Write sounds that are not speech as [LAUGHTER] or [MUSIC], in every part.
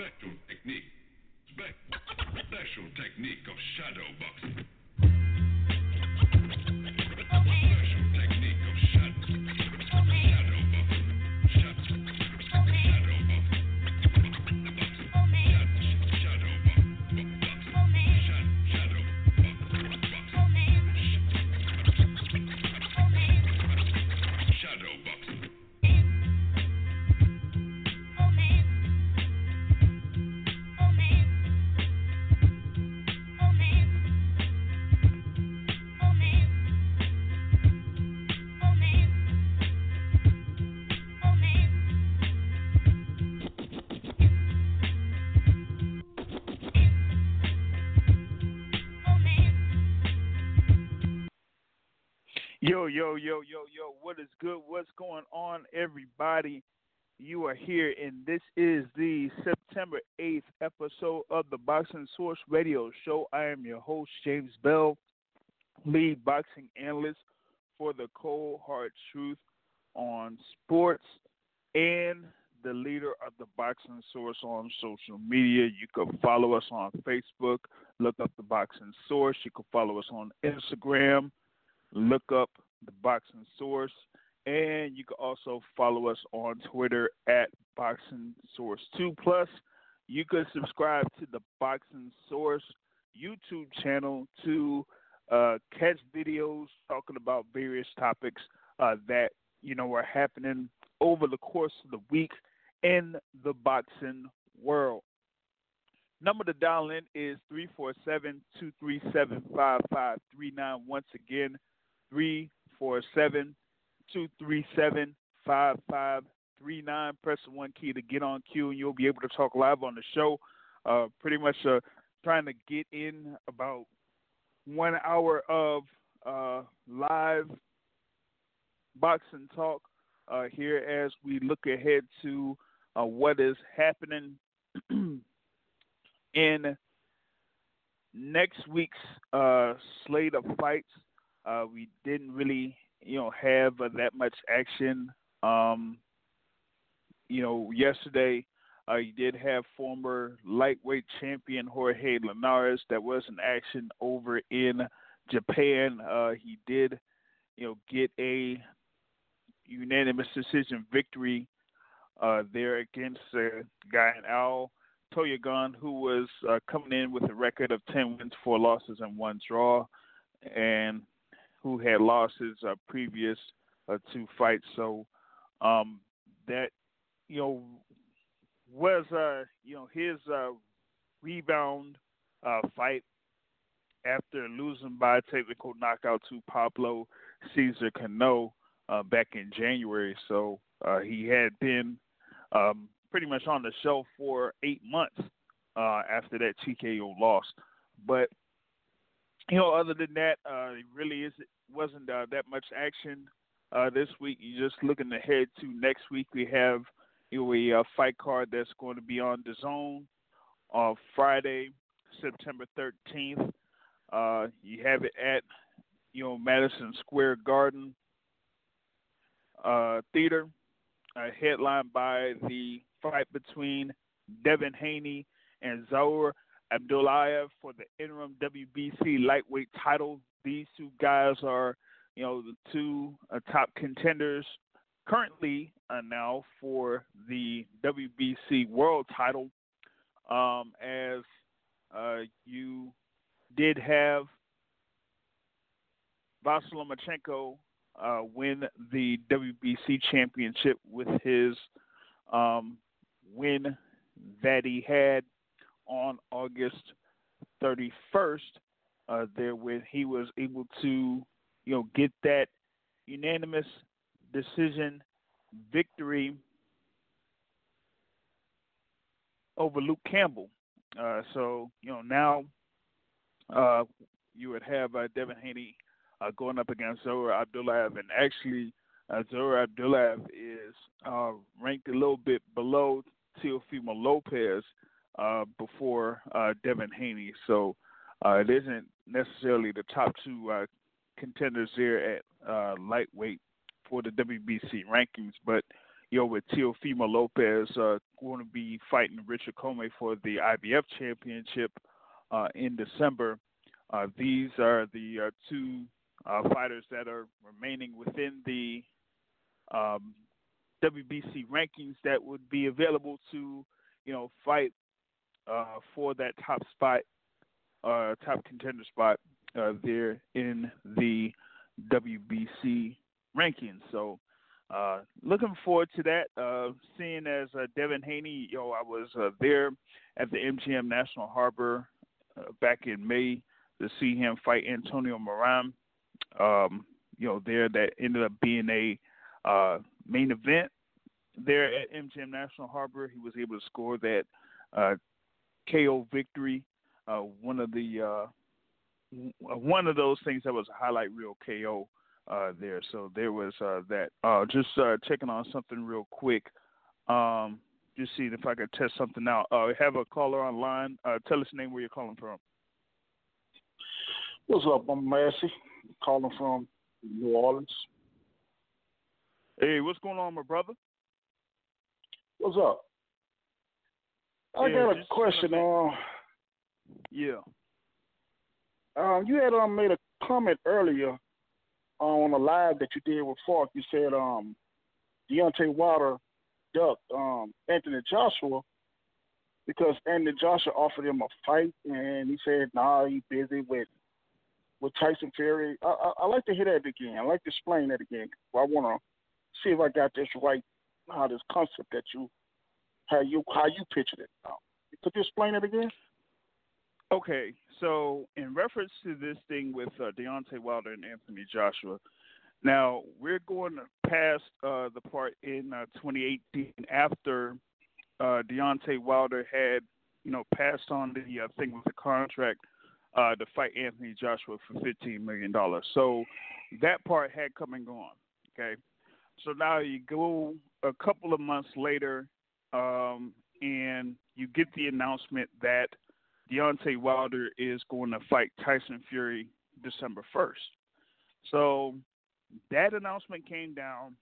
Special Yo, yo, yo, yo, what is good? What's going on, everybody? You are here, and this is the September 8th episode of the Boxing Source Radio Show. I am your host, James Bell, lead boxing analyst for the Cold Hard Truth on sports and the leader of the Boxing Source on social media. You can follow us on Facebook, look up the Boxing Source. You can follow us on Instagram look up the boxing source. And you can also follow us on twitter at boxing source 2 plus. You can subscribe to the boxing source youtube channel to uh, catch videos talking about various topics uh, that you know are happening over the course of the week in the boxing world. Number to dial in is 347 237 5539. Once again, 347 237 5539. Press one key to get on queue, and you'll be able to talk live on the show. Uh, pretty much uh, trying to get in about one hour of uh, live boxing talk uh, here as we look ahead to uh, what is happening [CLEARS THROAT] in next week's uh, slate of fights. Uh, we didn't really, you know, have uh, that much action. Um, you know, yesterday uh, you did have former lightweight champion Jorge Linares that was in action over in Japan. Uh, he did, you know, get a unanimous decision victory uh, there against a guy in Al Toyagan, who was uh, coming in with a record of 10 wins, 4 losses, and 1 draw, and who had lost his uh, previous uh, two fights. So um, that, you know, was, uh, you know, his uh, rebound uh, fight after losing by technical knockout to Pablo Cesar Cano uh, back in January. So uh, he had been um, pretty much on the shelf for eight months uh, after that TKO loss. But you know, other than that, uh, it really isn't wasn't uh, that much action uh, this week. You're just looking ahead to next week. We have you know, a uh, fight card that's going to be on the zone on Friday, September 13th. Uh, you have it at you know Madison Square Garden uh, Theater, uh, headlined by the fight between Devin Haney and Zaur Abdullaev for the interim WBC lightweight title. These two guys are, you know, the two uh, top contenders currently uh, now for the WBC world title. Um, as uh, you did have Vasyl Lomachenko uh, win the WBC championship with his um, win that he had on August 31st, uh, there when he was able to, you know, get that unanimous decision victory over Luke Campbell. Uh, so you know now uh, you would have uh, Devin Haney uh, going up against Zaur Abdullaev, and actually uh, Zaur Abdullaev is uh, ranked a little bit below Teofimo Lopez uh, before uh, Devin Haney. So uh, it isn't necessarily the top two uh, contenders there at uh, lightweight for the WBC rankings, but you know with Teofimo Lopez uh, going to be fighting Richard Commey for the IBF championship uh, in December. Uh, these are the uh, two uh, fighters that are remaining within the um, WBC rankings that would be available to, you know, fight uh, for that top spot, uh, top contender spot uh, there in the WBC rankings. So, uh, looking forward to that. Uh, seeing as uh, Devin Haney, yo, I was uh, there at the MGM National Harbor uh, back in May to see him fight Antonio Moran. Um, you know, there that ended up being a uh, main event there at MGM National Harbor. He was able to score that KO victory. Uh, one of the uh, one of those things that was a highlight reel KO uh, there. So there was uh, that. Uh, just uh, checking on something real quick. Um, just seeing if I could test something out. Uh, have a caller online. Uh, tell us your name, where you're calling from. What's up? I'm Massey, calling from New Orleans. Hey, what's going on, my brother? What's up? I Yeah, got a question. Uh, Yeah. um, you had um, made a comment earlier on a live that you did with Falk. You said um, Deontay Wilder ducked um, Anthony Joshua because Anthony Joshua offered him a fight, and he said, "Nah, he's busy with with Tyson Fury." I, I, I like to hear that again. I like to explain that again. I want to see if I got this right. How this concept that you how you how you pictured it. Could you explain it again? Okay, so in reference to this thing with uh, Deontay Wilder and Anthony Joshua, now we're going past uh, the part in uh, 2018 after uh, Deontay Wilder had, you know, passed on the uh, thing with the contract uh, to fight Anthony Joshua for 15 million dollars. So that part had come and gone. Okay, so now you go a couple of months later, um, and you get the announcement that Deontay Wilder is going to fight Tyson Fury December 1st. So that announcement came down,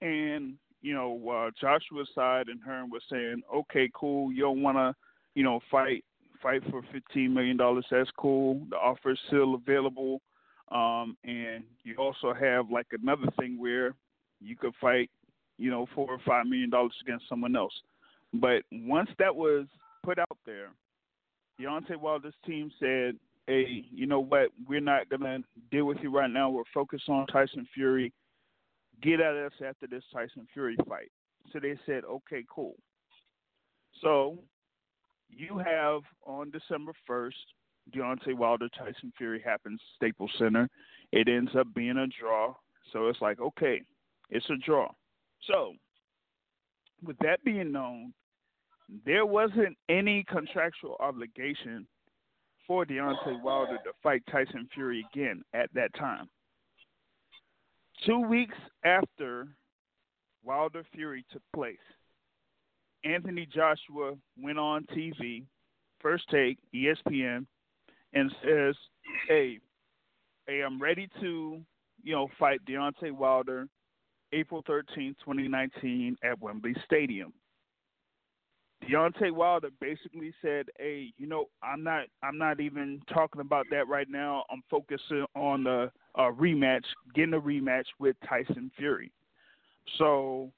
and you know uh, Joshua's side and Hearn was saying, "Okay, cool. You don't want to, you know, fight fight for 15 million dollars. That's cool. The offer is still available." Um, and you also have like another thing where you could fight, you know, four or five million dollars against someone else. But once that was put out there, Deontay Wilder's team said, "Hey, you know what? We're not gonna deal with you right now. We're focused on Tyson Fury. Get at us after this Tyson Fury fight." So they said, "Okay, cool." So you have on December first, Deontay Wilder Tyson Fury happens Staples Center. It ends up being a draw. So it's like, okay, it's a draw. So with that being known, there wasn't any contractual obligation for Deontay Wilder to fight Tyson Fury again at that time. Two weeks after Wilder Fury took place, Anthony Joshua went on TV, first take, ESPN, and says, Hey, hey, I'm ready to, you know, fight Deontay Wilder April 13, 2019 at Wembley Stadium. Deontay Wilder basically said, "Hey, you know, I'm not, I'm not even talking about that right now. I'm focusing on the uh, rematch, getting a rematch with Tyson Fury." So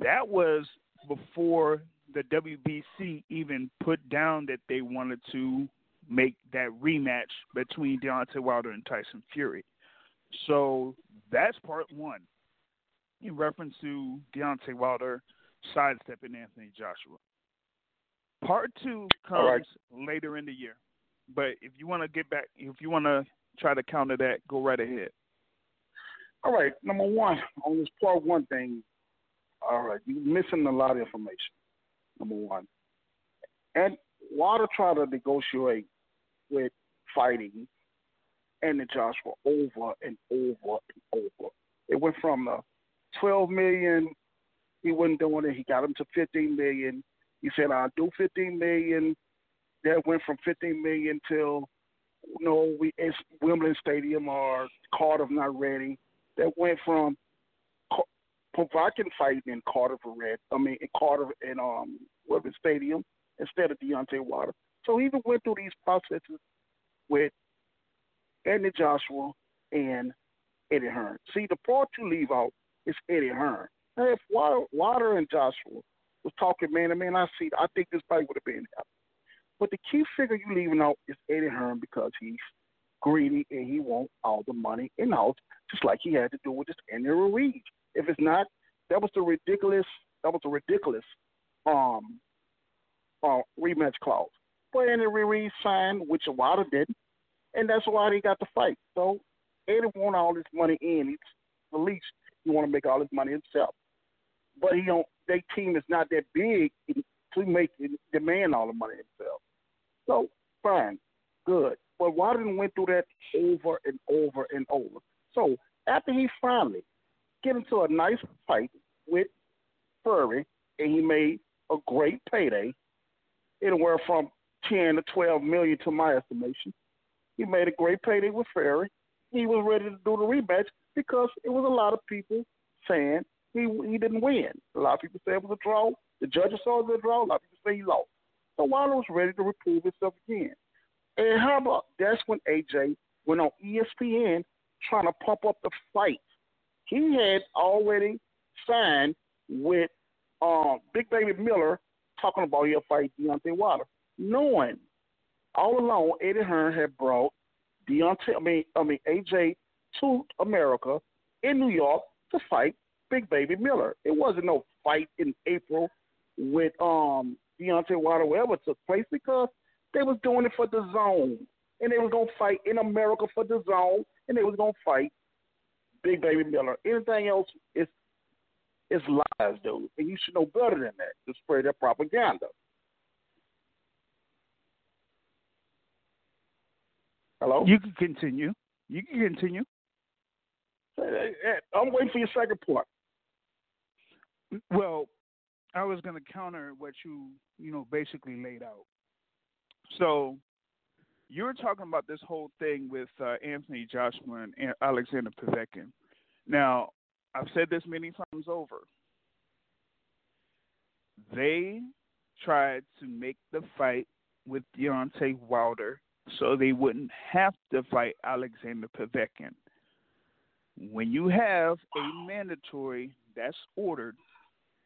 that was before the WBC even put down that they wanted to make that rematch between Deontay Wilder and Tyson Fury. So that's part one in reference to Deontay Wilder sidestepping Anthony Joshua. Part two comes right. later in the year. But if you want to get back, if you want to try to counter that, go right ahead. All right, number one, on this part one thing, all right, you're missing a lot of information. Number one. And Wilder tried to negotiate with fighting and the Joshua over and over and over. It went from the twelve million, he wasn't doing it, he got him to fifteen million. He said, I'll do fifteen million. That went from fifteen million till no, we it's Wimbledon Stadium or Cardiff not ready that went from provoking fighting in Carter Red. I mean, in Carter and um, Weber Stadium instead of Deontay Wilder. So he even went through these processes with Anthony Joshua and Eddie Hearn. See, the part you leave out is Eddie Hearn. Now, if Wilder and Joshua was talking man to man, I see. I think this fight would have been happening. But the key figure you leaving out is Eddie Hearn because he's greedy and he wants all the money in house, just like he had to do with this Andy Ruiz. If it's not, that was the ridiculous. That was a ridiculous um, uh, rematch clause. But Andy Ruiz signed, which Wilder didn't, and that's why he got the fight. So Eddie want all this money in. He's the least he want to make all his money himself. But he don't. Their team is not that big to make demand all the money himself. So fine, good. But Wilder went through that over and over and over. So after he finally get into a nice fight with Fury, and he made a great payday, anywhere from ten to twelve million to my estimation. He made a great payday with Fury. He was ready to do the rematch because it was a lot of people saying he he didn't win. A lot of people said it was a draw. The judges saw it was a draw. A lot of people say he lost. So Wilder was ready to reprove himself again. And how about that's when AJ went on ESPN trying to pump up the fight. He had already signed with um, Big Baby Miller talking about he'll fight Deontay Wilder, knowing all along Eddie Hearn had brought Deontay, I mean, I mean AJ to America in New York to fight Big Baby Miller. It wasn't no fight in April with um Deontay Wilder, whatever took place, because they was doing it for the zone. And they was gonna fight in America for the zone and they was gonna fight Big Baby Miller. Anything else is is lies, dude. And you should know better than that to spread that propaganda. Hello? You can continue. You can continue. I'm waiting for your second part. Well, I was going to counter what you, you know, basically laid out. So you were talking about this whole thing with uh, Anthony Joshua and Alexander Povetkin. Now, I've said this many times over. They tried to make the fight with Deontay Wilder so they wouldn't have to fight Alexander Povetkin. When you have a mandatory that's ordered,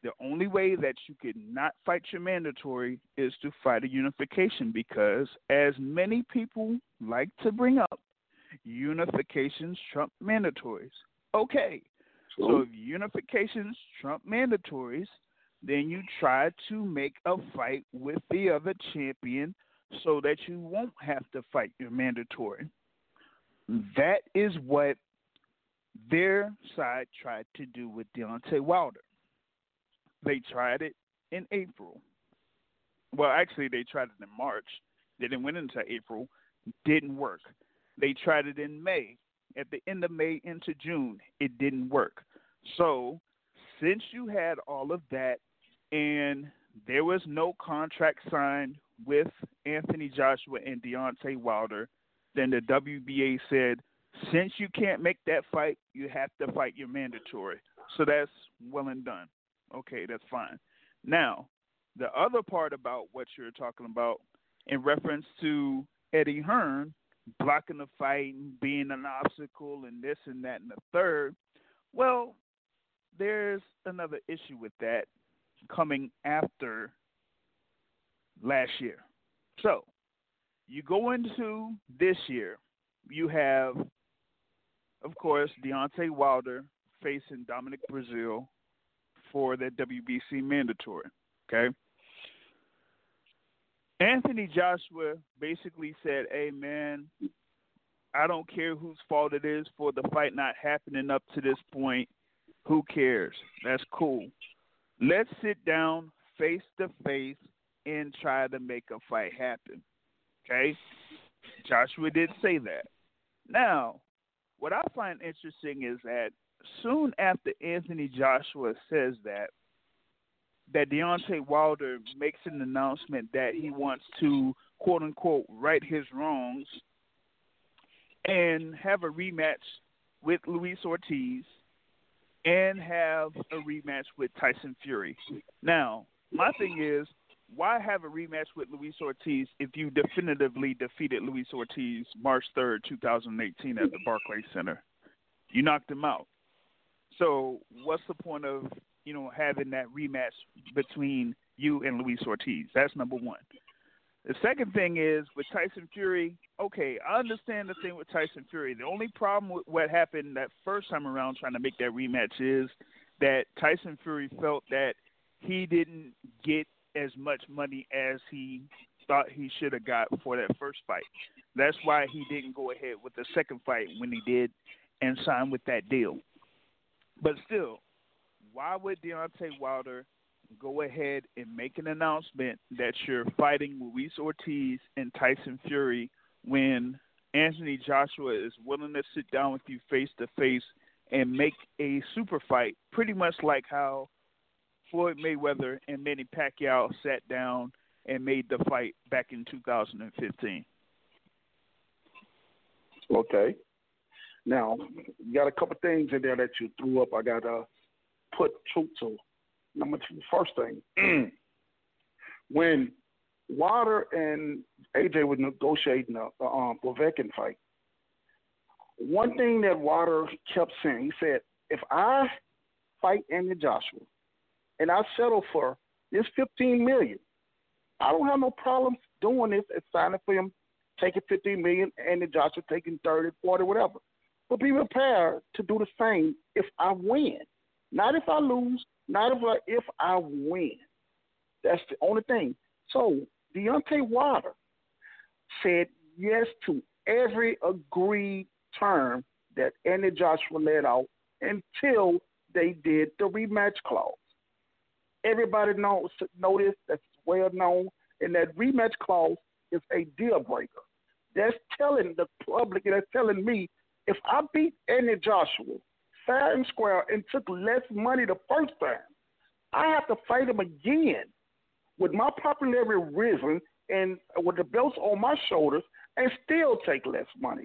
the only way that you could not fight your mandatory is to fight a unification because, as many people like to bring up, unifications trump mandatories. Okay, so if unifications trump mandatories, then you try to make a fight with the other champion so that you won't have to fight your mandatory. That is what their side tried to do with Deontay Wilder. They tried it in April. Well, actually, they tried it in March. They didn't went into April. Didn't work. They tried it in May. At the end of May into June, it didn't work. So, since you had all of that and there was no contract signed with Anthony Joshua and Deontay Wilder, then the WBA said, since you can't make that fight, you have to fight your mandatory. So that's well and done. Okay, that's fine. Now, the other part about what you're talking about in reference to Eddie Hearn blocking the fight and being an obstacle and this and that and the third, well, there's another issue with that coming after last year. So, you go into this year, you have, of course, Deontay Wilder facing Dominic Breazeale for that WBC mandatory. Okay. Anthony Joshua basically said, Hey, man, I don't care whose fault it is for the fight not happening up to this point. Who cares? That's cool. Let's sit down face to face and try to make a fight happen. Okay? Joshua did say that. Now, what I find interesting is that soon after Anthony Joshua says that, that Deontay Wilder makes an announcement that he wants to quote unquote right his wrongs and have a rematch with Luis Ortiz. and have a rematch with Tyson Fury. Now, my thing is, why have a rematch with Luis Ortiz if you definitively defeated Luis Ortiz March 3rd, 2018 at the Barclays Center? You knocked him out. So, what's the point of, you know, having that rematch between you and Luis Ortiz? That's number 1. The second thing is with Tyson Fury, okay, I understand the thing with Tyson Fury. The only problem with what happened that first time around trying to make that rematch is that Tyson Fury felt that he didn't get as much money as he thought he should have got for that first fight. That's why he didn't go ahead with the second fight when he did and sign with that deal. But still, why would Deontay Wilder go ahead and make an announcement that you're fighting Luis Ortiz and Tyson Fury when Anthony Joshua is willing to sit down with you face to face and make a super fight, pretty much like how Floyd Mayweather and Manny Pacquiao sat down and made the fight back in 2015. Okay. Now, you got a couple things in there that you threw up. I got to put truth to number two, first thing, [CLEARS THROAT] when Wilder and AJ was negotiating the, um, Povetkin fight, one thing that Wilder kept saying, he said, if I fight Andy Joshua and I settle for this 15 million, I don't have no problems doing this and signing for him, taking 15 million, and then Joshua taking 30, 40, whatever. But be prepared to do the same if I win. Not if I lose, not if I, if I win. That's the only thing. So Deontay Wilder said yes to every agreed term that Andy Joshua laid out until they did the rematch clause. Everybody knows notice that's well known, and that rematch clause is a deal breaker. That's telling the public, that's telling me if I beat Andy Joshua fair and square and took less money the first time, I have to fight him again with my popularity risen and with the belts on my shoulders and still take less money.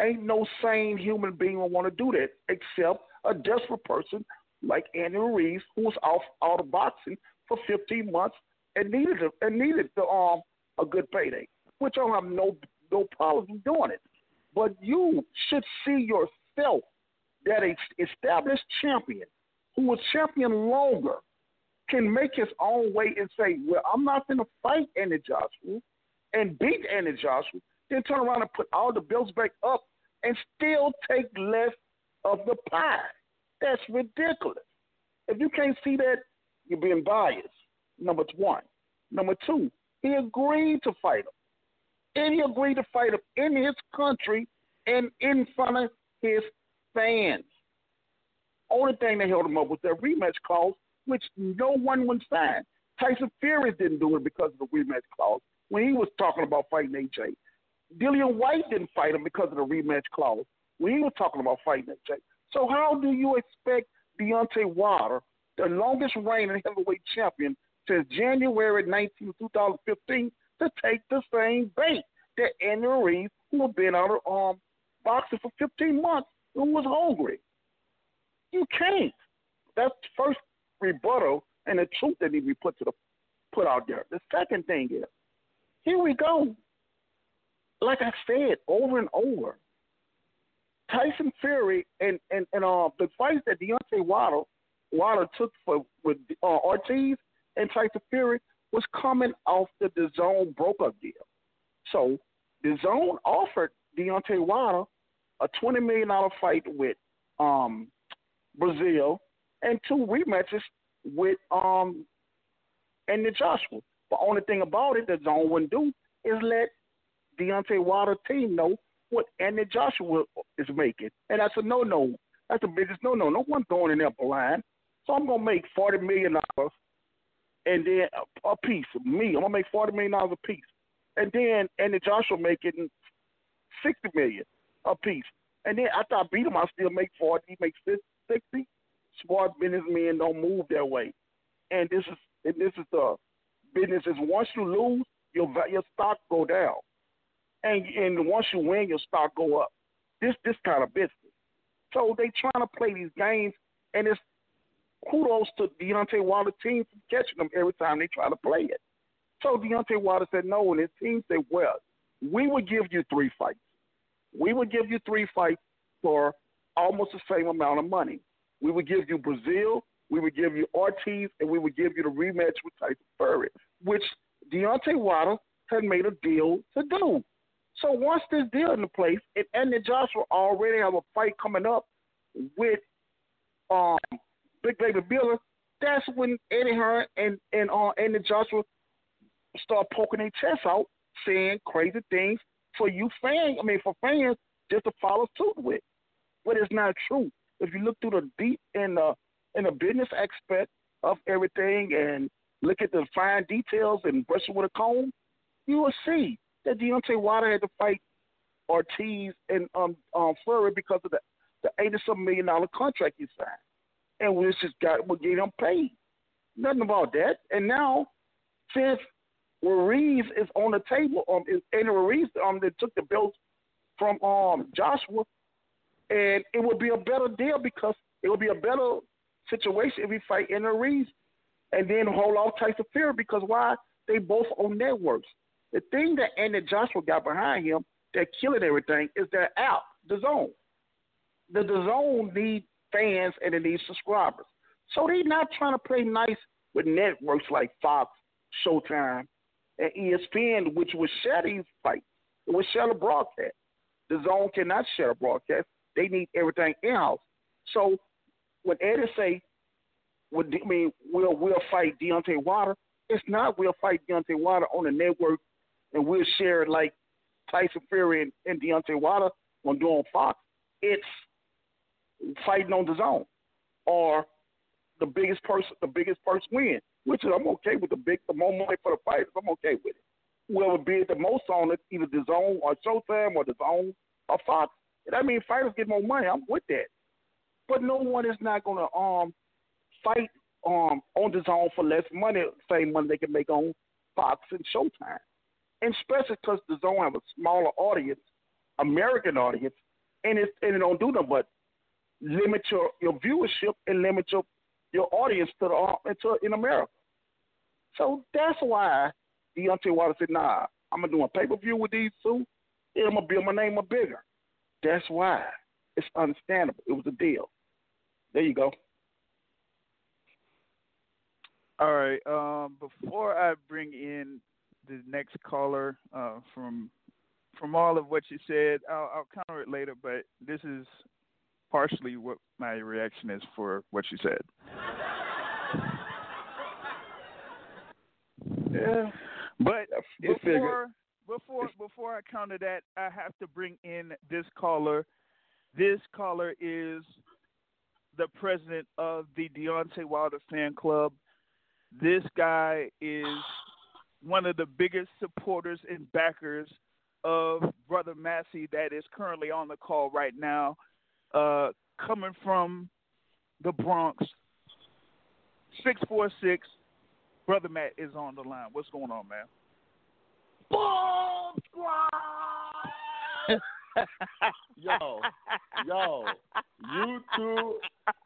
Ain't no sane human being will want to do that except a desperate person like Andy Ruiz, who was off out of boxing for 15 months and needed a, and needed the um a good payday, which I have no no problem doing it. But you should see yourself that a established champion who was champion longer can make his own way and say, Well, I'm not going to fight Andy Joshua and beat Andy Joshua, then turn around and put all the bills back up and still take less of the pie. That's ridiculous. If you can't see that, you're being biased. Number one. Number two, he agreed to fight him. And he agreed to fight him in his country and in front of his fans. Only thing that held him up was that rematch clause, which no one would sign. Tyson Fury didn't do it because of the rematch clause when he was talking about fighting AJ. Dillian Whyte didn't fight him because of the rematch clause when he was talking about fighting AJ. So how do you expect Deontay Wilder, the longest reigning heavyweight champion since January 19, 2015, to take the same bait that Andy Ruiz, who had been out of um, boxing for 15 months, who was hungry. You can't. That's the first rebuttal and the truth that needs to be put to the put out there. The second thing is, here we go. Like I said over and over, Tyson Fury and and and uh, the fight that Deontay Wilder Wilder took for with uh, Ortiz and Tyson Fury was coming off the DAZN broke-up deal. So DAZN offered Deontay Wilder a twenty million dollar fight with um, Breazeale and two rematches with um Andy Joshua. The only thing about it that DAZN wouldn't do is let Deontay Wilder team know what Andy Joshua is making. And that's a no no. That's the biggest no no. No one going in there blind. So I'm gonna make forty million dollars and then a, a piece. Me, I'm gonna make forty million dollars a piece. And then Andy Joshua making sixty million a piece. And then after I beat him, I still make forty. He makes sixty. Smart businessmen don't move that way. And this is and this is the business is once you lose, your your stock go down, and and once you win, your stock go up. This this kind of business. So they trying to play these games and it's kudos to Deontay Wilder team for catching them every time they try to play it. So Deontay Wilder said no, and his team said, well, we will give you three fights. We will give you three fights for almost the same amount of money. We would give you Breazeale, we would give you Ortiz, and we would give you the rematch with Tyson Fury, which Deontay Wilder had made a deal to do. So once this deal in place, and Anthony Joshua already have a fight coming up with um, Big Baby Miller, that's when Eddie Hearn and and uh, Anthony Joshua start poking their chests out, saying crazy things for you fans. I mean, for fans just to follow suit with. But it's not true. If you look through the deep in the in the business aspect of everything and look at the fine details and brush it with a comb, you will see that Deontay Wilder had to fight Ortiz and um, um Fury because of the the eighty some million dollar contract he signed, and we just got we get him paid. Nothing about that. And now, since Ruiz is on the table, um, and Ruiz um, they took the belt from um Joshua, and it would be a better deal because it would be a better situation if we fight in Ruiz, and then hold off Tyson Fury because why? They both own networks. The thing that Andy Joshua got behind him that killing everything is their app, the Zone. The, the Zone need fans and it needs subscribers. So they're not trying to play nice with networks like Fox, Showtime, and ESPN, which was share these fights. It would share the broadcast. The Zone cannot share a broadcast. They need everything in house. So when Eddie say, "Would I mean we'll we'll fight Deontay Wilder," it's not we'll fight Deontay Wilder on the network and we'll share it like Tyson Fury and, and Deontay Wilder on doing Fox. It's fighting on the zone or the biggest person the biggest person win. Which is I'm okay with the big the more money for the fighters, I'm okay with it. Whoever bid the most on it, either the zone or Showtime or the zone or Fox. I mean, fighters get more money. I'm with that. But no one is not gonna um fight um on the zone for less money, same money they can make on Fox and Showtime and especially because the zone have a smaller audience, American audience, and it and it don't do nothing but limit your, your viewership and limit your your audience to the into in America. So that's why Deontay Wilder said, "Nah, I'm gonna do a pay per view with these two, and I'm gonna build my name up bigger." That's why it's understandable. It was a deal. There you go. All right. Um, before I bring in the next caller uh, from from all of what you said. I'll, I'll counter it later, but this is partially what my reaction is for what you said. Yeah, but before before before I counter that, I have to bring in this caller. This caller is the president of the Deontay Wilder fan club. This guy is one of the biggest supporters and backers of Brother Massey that is currently on the call right now, uh, coming from the Bronx. 646, Brother Matt is on the line. What's going on, man? Boom [LAUGHS] yo, yo, you two,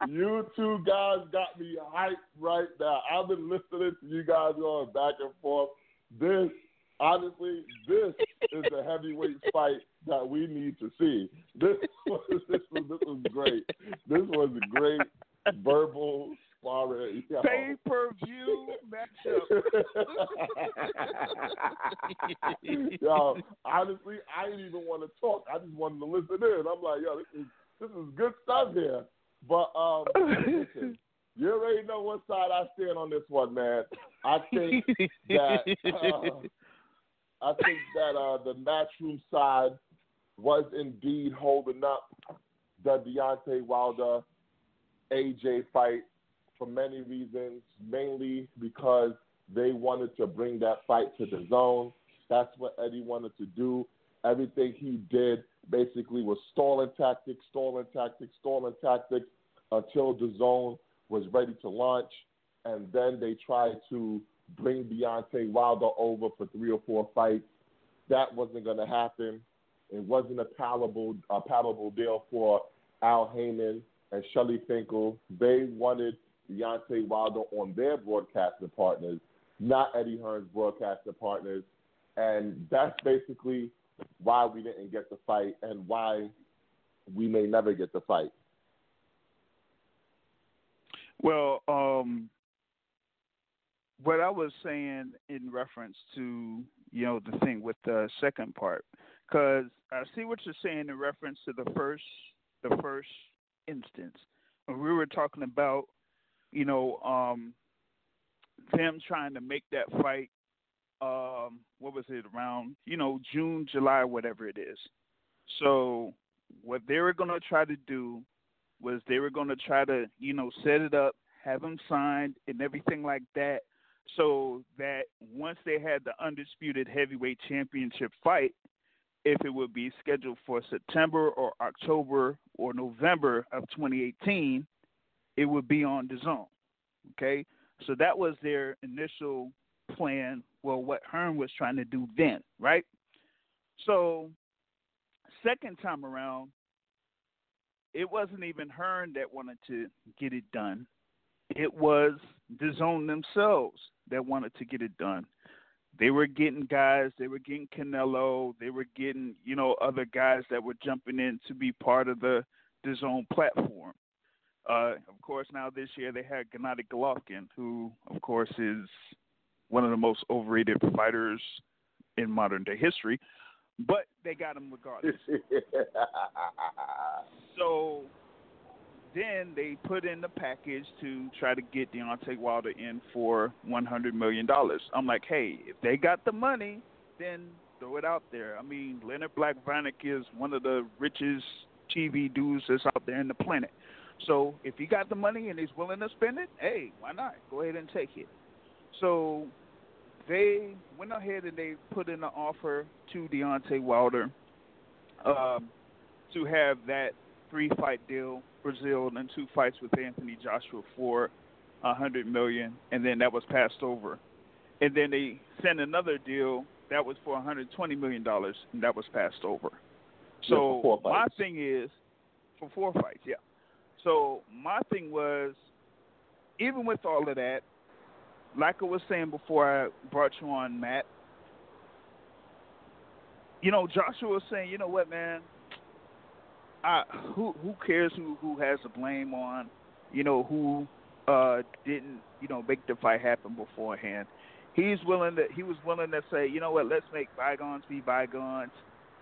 you two guys got me hyped right now. I've been listening to you guys going back and forth. This, honestly, this is the heavyweight fight that we need to see. This was [LAUGHS] this was this was great. This was a great verbal sparring. Pay per view matchup. [LAUGHS] yo, honestly, I didn't even want to talk. I just wanted to listen in. I'm like, yo, this is this is good stuff here. But um, [LAUGHS] listen, you already know what side I stand on this one, man. I think that [LAUGHS] uh, I think that uh, the matchroom side was indeed holding up the Deontay Wilder AJ fight for many reasons, mainly because they wanted to bring that fight to the zone. That's what Eddie wanted to do. Everything he did basically was stalling tactics, stalling tactics, stalling tactics until the zone was ready to launch, and then they tried to bring Deontay Wilder over for three or four fights. That wasn't going to happen. It wasn't a palatable, a palatable deal for Al Haymon and Shelly Finkel, they wanted Deontay Wilder on their broadcasting partners, not Eddie Hearn's broadcasting partners. And that's basically why we didn't get the fight and why we may never get the fight. Well, um, what I was saying in reference to you know the thing with the second part, because I see what you're saying in reference to the first the first instance. When we were talking about you know um, them trying to make that fight. Um, what was it around? You know June, July, whatever it is. So what they were going to try to do was they were going to try to, you know, set it up, have him signed and everything like that, so that once they had the undisputed heavyweight championship fight, if it would be scheduled for September or October or November of 2018, it would be on the zone. Okay, so that was their initial plan. Well, what Hearn was trying to do then, right? So, second time around, it wasn't even Hearn that wanted to get it done. It was the zone themselves that wanted to get it done. They were getting guys, they were getting Canelo, they were getting, you know, other guys that were jumping in to be part of the the zone platform. Uh, of course, now this year they had Gennady Golovkin, who, of course, is one of the most overrated fighters in modern day history. But they got him regardless. [LAUGHS] so then they put in the package to try to get Deontay Wilder in for one hundred million dollars. I'm like, hey, if they got the money, then throw it out there. I mean, Leonard Black Vanek is one of the richest TV dudes that's out there in the planet. So if he got the money and he's willing to spend it, hey, why not? Go ahead and take it. So they went ahead and they put in an offer to Deontay Wilder um, to have that three fight deal, Breazeale, and two fights with Anthony Joshua for a hundred million, and then that was passed over. And then they sent another deal that was for 120 million dollars, and that was passed over. So yeah, my thing is for four fights, yeah. So my thing was, even with all of that, like I was saying before I brought you on, Matt. You know, Joshua was saying, you know what, man, I, who who cares who who has the blame on, you know who uh didn't you know make the fight happen beforehand. He's willing that he was willing to say, you know what, let's make bygones be bygones,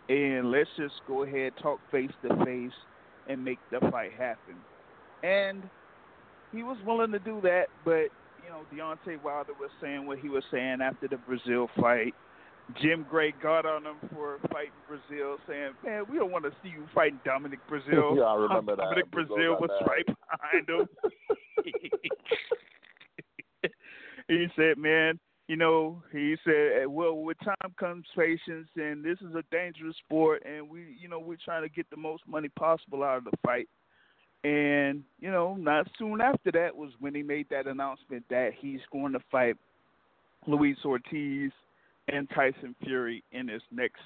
and let's just go ahead talk face to face and make the fight happen. And he was willing to do that, but you know Deontay Wilder was saying what he was saying after the Breazeale fight Jim Gray got on him for fighting Breazeale, saying, "Man, we don't want to see you fighting Dominic Breazeale." [LAUGHS] yeah, I remember that. Dominic Breazeale was right behind him. [LAUGHS] he said, "Man, you know," he said, "Well, with time comes patience, and this is a dangerous sport, and we, you know, we're trying to get the most money possible out of the fight." And you know, not soon after that was when he made that announcement that he's going to fight Luis Ortiz and Tyson Fury in his next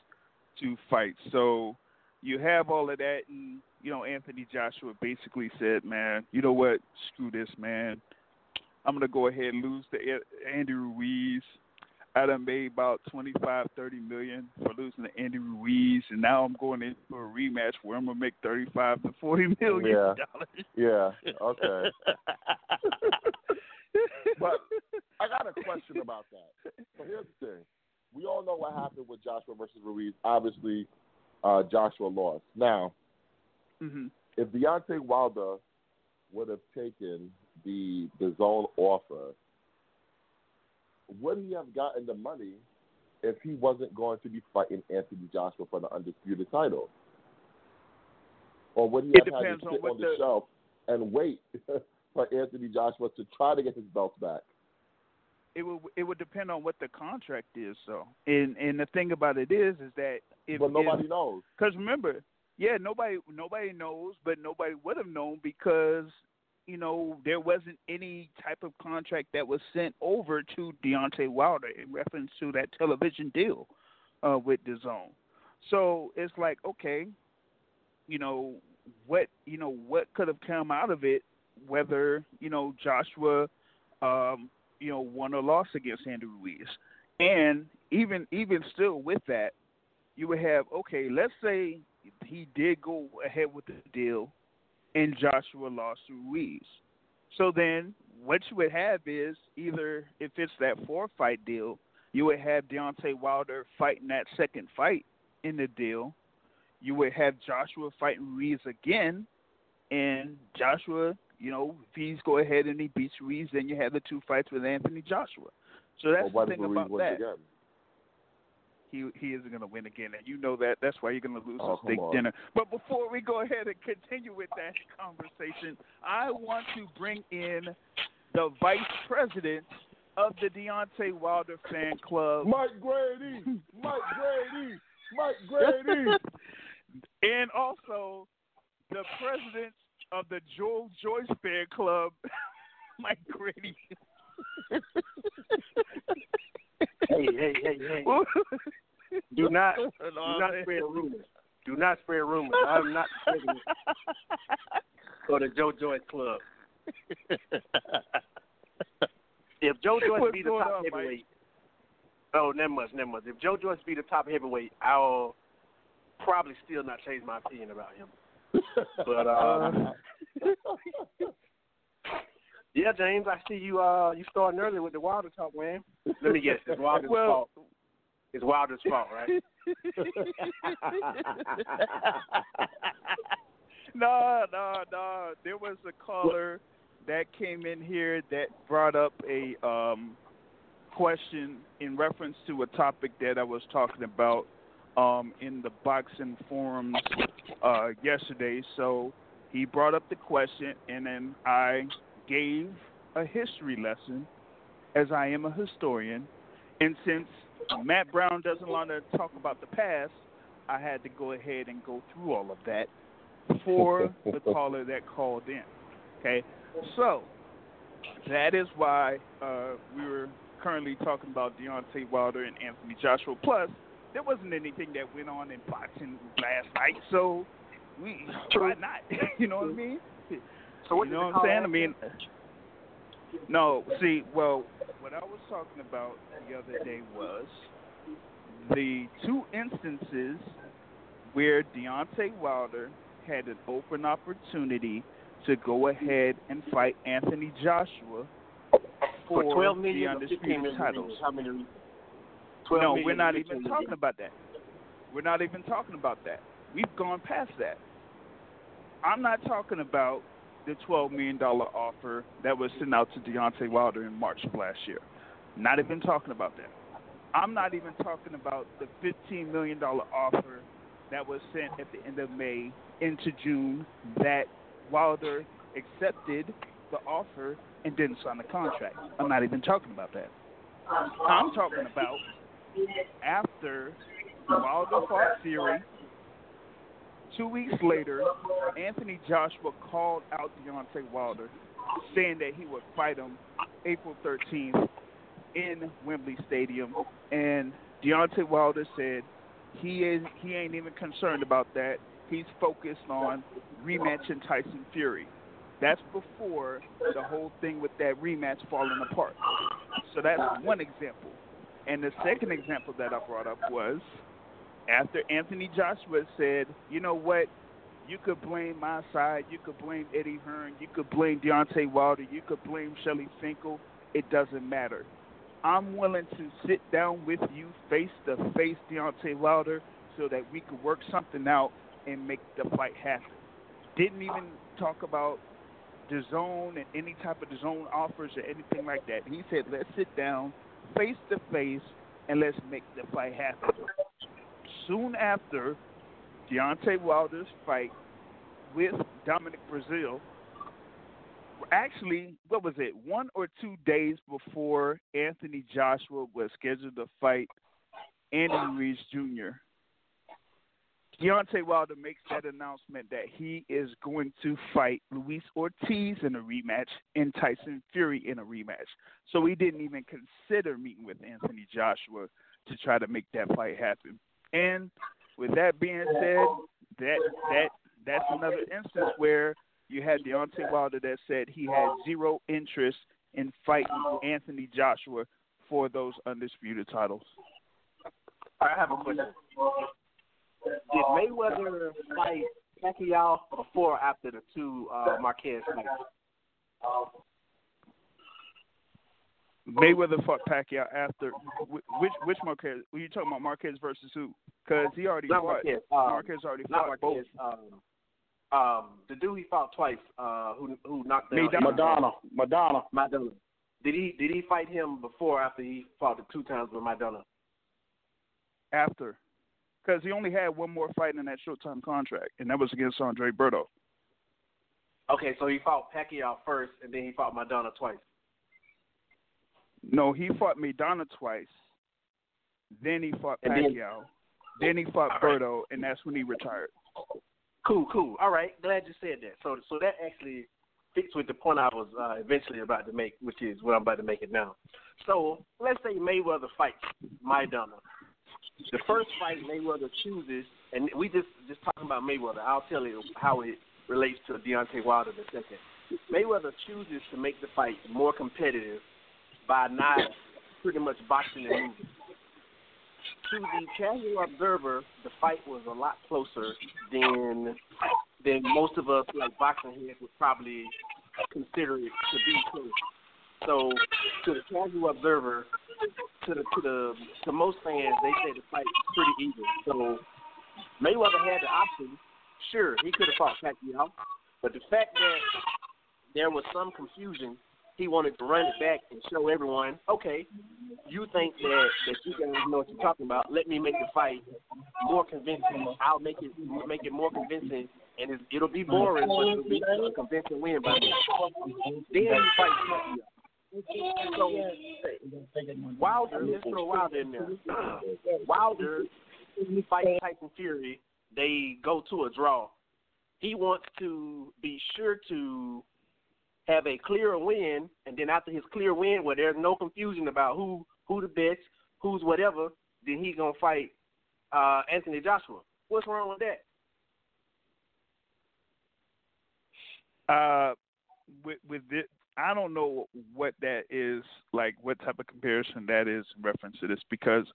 two fights. So you have all of that, and you know Anthony Joshua basically said, "Man, you know what? Screw this, man. I'm gonna go ahead and lose to Andy Ruiz. I done made about 25, 30 million for losing to Andy Ruiz, and now I'm going in for a rematch where I'm gonna make 35 to 40 million yeah. dollars. Yeah. Okay. [LAUGHS] but I got a question about that. So here's the thing we all know what happened with Joshua versus Ruiz. Obviously, uh, Joshua lost. Now, mm-hmm. if Deontay Wilder would have taken the the zone offer, would he have gotten the money if he wasn't going to be fighting Anthony Joshua for the undisputed title? Or would he have had to sit on, on the, the shelf and wait [LAUGHS] for Anthony Joshua to try to get his belt back? it would it would depend on what the contract is. So, and and the thing about it is, is that if but nobody if, knows. Because remember, yeah, nobody nobody knows, but nobody would have known because you know there wasn't any type of contract that was sent over to Deontay Wilder in reference to that television deal uh, with the Zone. So it's like okay, you know what you know what could have come out of it, whether you know Joshua, um, you know, won or lost against Andy Ruiz, and even even still with that, you would have okay, let's say he did go ahead with the deal, and Joshua lost to Ruiz. So then, what you would have is either if it's that four fight deal, you would have Deontay Wilder fighting that second fight in the deal. You would have Joshua fighting Ruiz again, and Joshua, you know, if he's go ahead and he beats Ruiz, then you have the two fights with Anthony Joshua. So that's well, the thing about wins that. Again? He he isn't going to win again, and you know that. That's why you're going to lose Oh, a steak on. dinner. But before we go ahead and continue with that conversation, I want to bring in the vice president of the Deontay Wilder fan club, Mike Grady, [LAUGHS] Mike Grady, Mike [LAUGHS] Grady. and also the president of the Joe Joyce fan club, [LAUGHS] Mike Grady. Hey, hey, hey, hey. Do [LAUGHS] not do not spread rumors. Do not spread rumors. I'm not the president for the Joe Joyce Club. [LAUGHS] if Joe Joyce What's be the top on, Mike? heavyweight, oh, never much, never much. If Joe Joyce be the top heavyweight, I'll probably still not change my opinion about him. [LAUGHS] But um, yeah, James, I see you. Uh, you starting early with the Wilder talk, man. Let me guess. It's Wilder's Well- fault. It's Wilder's fault, right? [LAUGHS] no, no, no. There was a caller that came in here that brought up a um, question in reference to a topic that I was talking about um, in the boxing forums uh, yesterday. So he brought up the question, and then I gave a history lesson, as I am a historian. And since Matt Brown doesn't want to talk about the past, I had to go ahead and go through all of that for [LAUGHS] the caller that called in. Okay, so that is why uh, we were currently talking about Deontay Wilder and Anthony Joshua. Plus, there wasn't anything that went on in boxing last night, so we why not? [LAUGHS] you know what I mean? So what you did know what I'm saying? I mean, no. See, well, what I was talking about the other day was the two instances where Deontay Wilder had an open opportunity to go ahead and fight Anthony Joshua for, for 12 the million 15 undisputed titles. How many? 12 No, we're not 15 even talking about that. We're not even talking about that. We've gone past that. I'm not talking about the $12 million offer that was sent out to Deontay Wilder in March of last year. Not even talking about that. I'm not even talking about the $15 million offer that was sent at the end of May into June that Wilder accepted the offer and didn't sign the contract. I'm not even talking about that. I'm talking about after Wilder fought Fury. Two weeks later, Anthony Joshua called out Deontay Wilder, saying that he would fight him April 13th in Wembley Stadium. And Deontay Wilder said he is he ain't even concerned about that. He's focused on rematching Tyson Fury. That's before the whole thing with that rematch falling apart. So that's one example. And the second example that I brought up was after Anthony Joshua said, you know what, you could blame my side, you could blame Eddie Hearn, you could blame Deontay Wilder, you could blame Shelly Finkel. It doesn't matter. I'm willing to sit down with you face to face, Deontay Wilder, so that we could work something out and make the fight happen. Didn't even talk about the zone and any type of the zone offers or anything like that. He said, let's sit down face to face and let's make the fight happen. Soon after Deontay Wilder's fight with Dominic Breazeale, actually, what was it, one or two days before Anthony Joshua was scheduled to fight Andy Ruiz Jr., Deontay Wilder makes that announcement that he is going to fight Luis Ortiz in a rematch and Tyson Fury in a rematch. So he didn't even consider meeting with Anthony Joshua to try to make that fight happen. And with that being said, that that that's another instance where you had Deontay Wilder that said he had zero interest in fighting Anthony Joshua for those undisputed titles. I have a question. Did Mayweather fight Pacquiao before or after the two uh, Marquez fights? Mayweather fought Pacquiao after which which Marquez? Were you talking about Marquez versus who? Because he already not fought. Marquez. Um, Marquez already not fought Marquez. both. Um, um, the dude he fought twice. Uh, who who knocked down Maidana. Maidana, Maidana. Maidana. Did he did he fight him before or after he fought the two times with Maidana? After, because he only had one more fight in that short time contract, and that was against Andre Berto. Okay, so he fought Pacquiao first, and then he fought Maidana twice. No, he fought Maidana twice. Then he fought And then- Pacquiao. Then, he fought All right. Berto, and that's when he retired. Cool, cool. All right, glad you said that. So, so that actually fits with the point I was uh, eventually about to make, which is what I'm about to make it now. So, let's say Mayweather fights Maidana. The first fight Mayweather chooses, and we just just talking about Mayweather. I'll tell you how it relates to Deontay Wilder in a second. Mayweather chooses to make the fight more competitive by not pretty much boxing and moving. To the casual observer, the fight was a lot closer than than most of us like boxing heads would probably consider it to be close. So to the casual observer, to the to the to most fans, they say the fight was pretty even. So Mayweather had the option. Sure, he could have fought Pacquiao, but the fact that there was some confusion, he wanted to run it back and show everyone, okay, you think that that you guys know what you're talking about. Let me make the fight more convincing. I'll make it make it more convincing, and it, it'll be boring, but it'll be a convincing win by me. Then you fight Pacquiao. So Wilder, let's throw Wilder in there. [CLEARS THROAT] Wilder fights Tyson Fury. They go to a draw. He wants to be sure to have a clear win, and then after his clear win, where there's no confusion about who who the best, who's whatever, then he's gonna fight uh, Anthony Joshua. What's wrong with that? Uh, with with this, I don't know what that is like. What type of comparison that is in reference to this? Because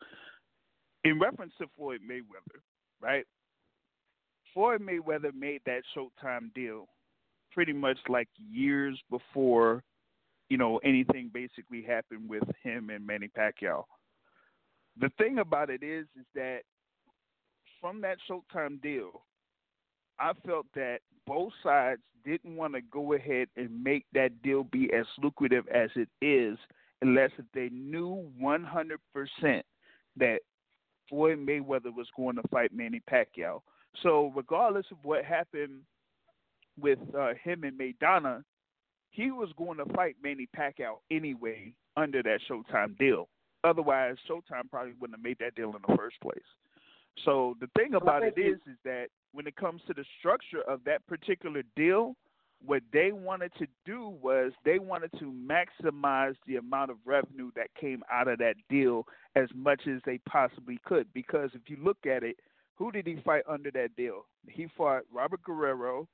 in reference to Floyd Mayweather, right? Floyd Mayweather made that Showtime deal pretty much like years before, you know, anything basically happened with him and Manny Pacquiao. The thing about it is, is that from that Showtime deal, I felt that both sides didn't want to go ahead and make that deal be as lucrative as it is unless they knew 100% that Floyd Mayweather was going to fight Manny Pacquiao. So regardless of what happened with uh, him and Maidana, he was going to fight Manny Pacquiao anyway under that Showtime deal. Otherwise, Showtime probably wouldn't have made that deal in the first place. So the thing about it is, is that when it comes to the structure of that particular deal, what they wanted to do was they wanted to maximize the amount of revenue that came out of that deal as much as they possibly could. Because if you look at it, who did he fight under that deal? He fought Robert Guerrero.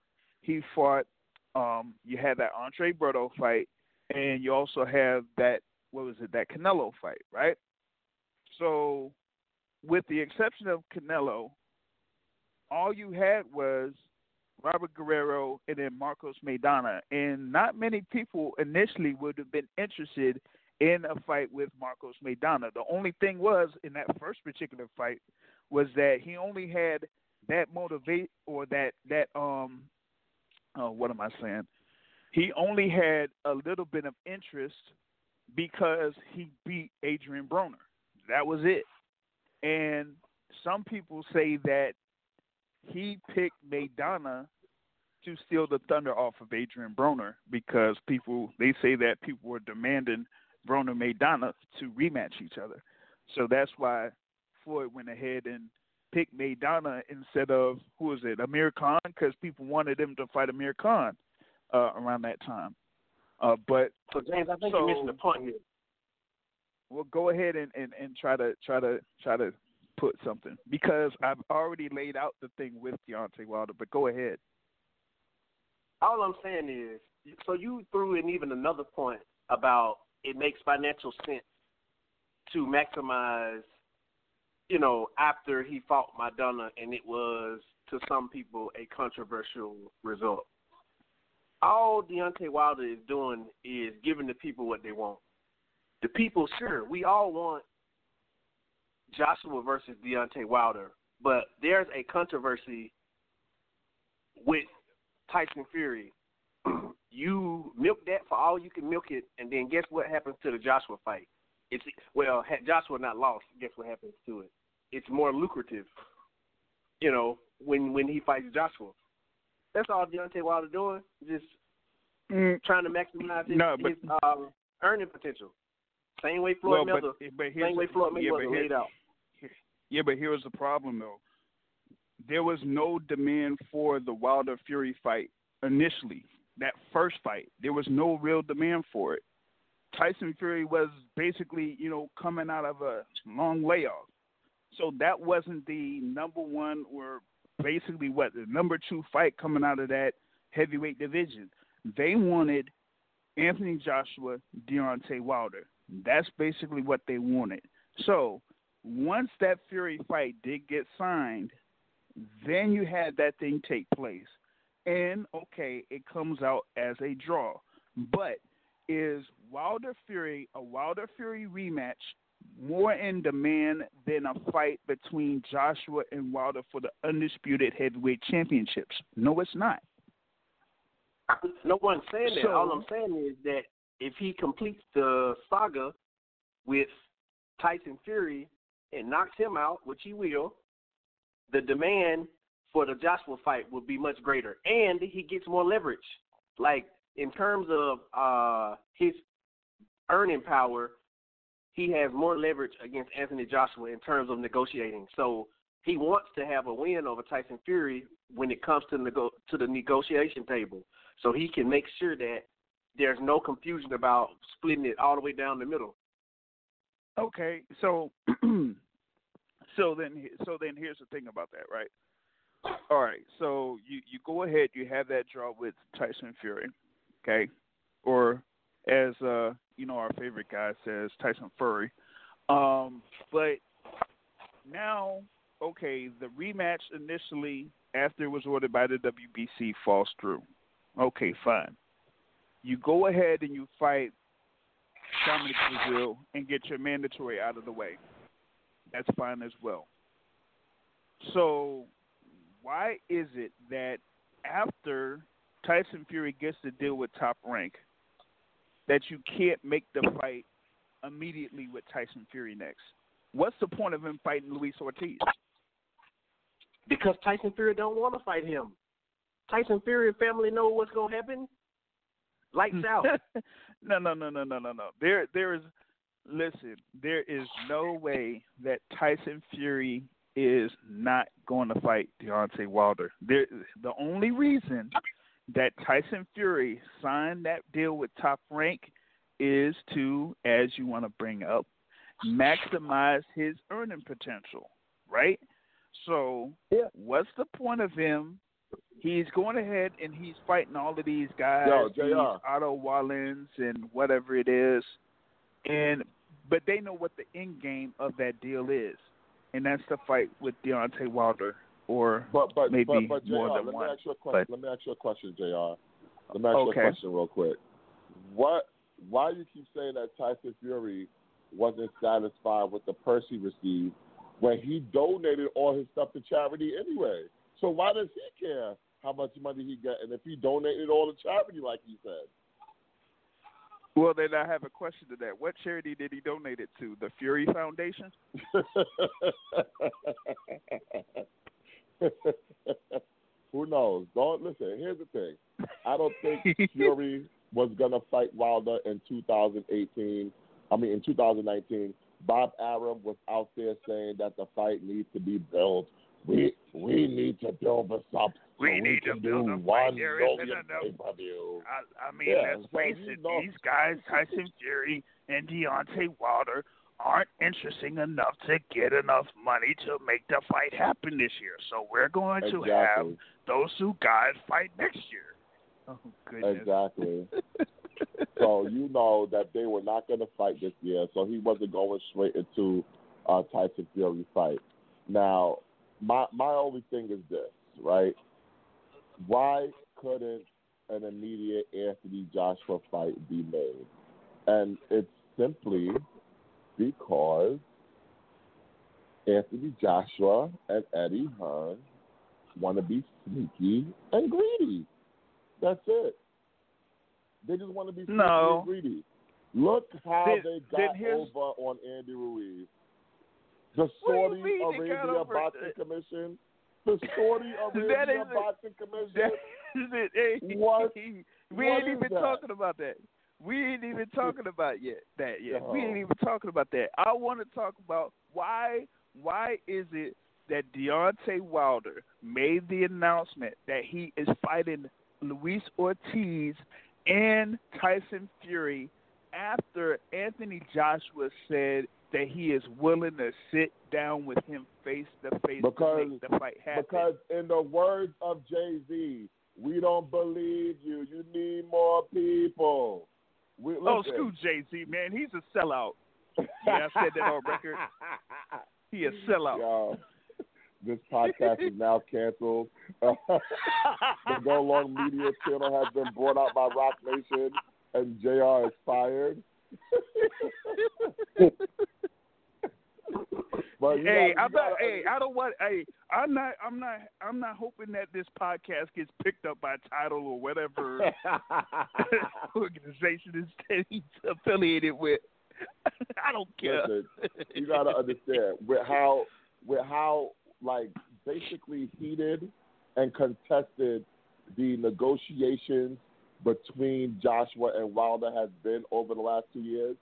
He fought. Um, you had that Andre Berto fight, and you also have that what was it? That Canelo fight, right? So, with the exception of Canelo, all you had was Robert Guerrero and then Marcos Maidana, and not many people initially would have been interested in a fight with Marcos Maidana. The only thing was in that first particular fight was that he only had that motivate or that that um oh what am I saying? He only had a little bit of interest because he beat Adrian Broner. That was it. And some people say that he picked Maidana to steal the thunder off of Adrian Broner because people they say that people were demanding Broner Maidana to rematch each other. So that's why Floyd went ahead and picked Maidana instead of who is it, Amir Khan, because people wanted him to fight Amir Khan uh, around that time. Uh, but So James, I think So- you missed the point here. well, go ahead and, and, and try to try to try to put something because I've already laid out the thing with Deontay Wilder. But go ahead. All I'm saying is, so you threw in even another point about it makes financial sense to maximize, you know, after he fought Maidana, and it was to some people a controversial result. All Deontay Wilder is doing is giving the people what they want. The people, sure, we all want Joshua versus Deontay Wilder, but there's a controversy with Tyson Fury. [CLEARS THROAT] you milk that for all you can milk it, and then guess what happens to the Joshua fight? It's well, had Joshua not lost, guess what happens to it? It's more lucrative, you know, when when he fights Joshua. That's all Deontay Wilder doing, just mm. trying to maximize his, no, but, his um, earning potential. Same way Floyd well, Mayweather, but, but same way Floyd Mayweather yeah, laid out. Yeah, but here's the problem though. There was no demand for the Wilder Fury fight initially. That first fight, there was no real demand for it. Tyson Fury was basically, you know, coming out of a long layoff. So that wasn't the number one or basically what the number two fight coming out of that heavyweight division. They wanted Anthony Joshua, Deontay Wilder. That's basically what they wanted. So once that Fury fight did get signed, then you had that thing take place. And okay, it comes out as a draw. But is Wilder Fury a Wilder Fury rematch more in demand than a fight between Joshua and Wilder for the undisputed heavyweight championships? No, it's not. No one's saying that. So- All I'm saying is that if he completes the saga with Tyson Fury and knocks him out, which he will, the demand for the Joshua fight will be much greater, and he gets more leverage. Like in terms of uh, his earning power, he has more leverage against Anthony Joshua in terms of negotiating. So he wants to have a win over Tyson Fury when it comes to nego- to the negotiation table, so he can make sure that there's no confusion about splitting it all the way down the middle. Okay, so [CLEARS THROAT] so then so then here's the thing about that, right? All right, so you you go ahead, you have that draw with Tyson Fury, okay, or as uh you know our favorite guy says, Tyson Fury. Um, but now, okay, the rematch initially after it was ordered by the WBC falls through. Okay, fine. You go ahead and you fight Dominic Breazeale and get your mandatory out of the way. That's fine as well. So, why is it that after Tyson Fury gets to deal with top rank, that you can't make the fight immediately with Tyson Fury next? What's the point of him fighting Luis Ortiz? Because Tyson Fury don't want to fight him. Tyson Fury family know what's gonna happen. Lights [LAUGHS] out. no, no, no, no, no, no, no. There, there is. Listen, there is no way that Tyson Fury is not going to fight Deontay Wilder. There, the only reason that Tyson Fury signed that deal with Top Rank is to, as you want to bring up, maximize his earning potential, right? So, Yeah. what's the point of him? He's going ahead and he's fighting all of these guys, Yo, these Otto Wallins and whatever it is, and but they know what the end game of that deal is, and that's the fight with Deontay Wilder or But but maybe but, but JR, more than let one. me ask you a question. but- Let me ask you a question, Jr. Let me ask you a question real quick. What? Why you keep saying that Tyson Fury wasn't satisfied with the purse he received when he donated all his stuff to charity anyway? So why does he care how much money he got, and if he donated all to charity like he said? Well, then I have a question to that. What charity did he donate it to? The Fury Foundation? [LAUGHS] [LAUGHS] Who knows? Don't listen. Here's the thing. I don't think Fury [LAUGHS] was gonna fight Wilder in 2018. I mean, in 2019. Bob Arum was out there saying that the fight needs to be built. We we need to build this up. so We need to build a fight. There isn't million enough- pay-per-view. I, I mean, Yeah, let's so face it, know- these guys, Tyson Fury and Deontay Wilder, aren't interesting enough to get enough money to make the fight happen this year. So we're going to Exactly. have those two guys fight next year. [LAUGHS] Oh goodness. Exactly. [LAUGHS] so you know that they were not going to fight this year, so he wasn't going straight into a Tyson Fury fight. Now, my my only thing is this, right? Why couldn't an immediate Anthony Joshua fight be made? And it's simply because Anthony Joshua and Eddie Hearn want to be sneaky and greedy. That's it. They just want to be sneaky No. and greedy. Look how they got here's- over on Andy Ruiz. The What do you Saudi mean they got Arabia Boxing Commission. The Saudi [LAUGHS] Arabia Boxing Commission. [LAUGHS] That [LAUGHS] is it. Hey, What- we what ain't even that? talking about that. We ain't even talking about yet that yet. We ain't even talking about that. I want to talk about why why is it that Deontay Wilder made the announcement that he is fighting Luis Ortiz and Tyson Fury after Anthony Joshua said that he is willing to sit down with him face to face to make the fight happen. Because in the words of Jay Z, we don't believe you. You need more people. We, Oh, screw Jay Z, man. He's a sellout. Yeah, I said that on record. [LAUGHS] He a sellout. Yo, this podcast is now canceled. [LAUGHS] the Go Long Media channel has been brought out by Roc Nation, and JR is fired. [LAUGHS] but hey, I'm not. gotta- Hey, I don't want. Hey, I'm not. I'm not. I'm not hoping that this podcast gets picked up by Tidal or whatever [LAUGHS] organization is [LAUGHS] that he's affiliated with. [LAUGHS] I don't care. Listen, you gotta understand with how with how like basically heated and contested the negotiations between Joshua and Wilder has been over the last two years.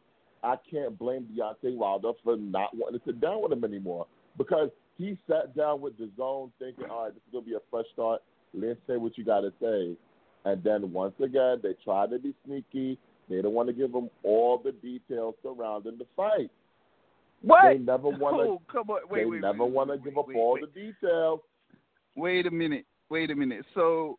I can't blame Deontay Wilder for not wanting to sit down with him anymore because he sat down with the zone thinking, all right, this is gonna be a fresh start. Let's say what you gotta say, and then once again they tried to be sneaky. They don't want to give him all the details surrounding the fight. what? They never want to. oh, come on. Wait, they wait, never want to give up wait, all wait. the details. Wait a minute. Wait a minute. So,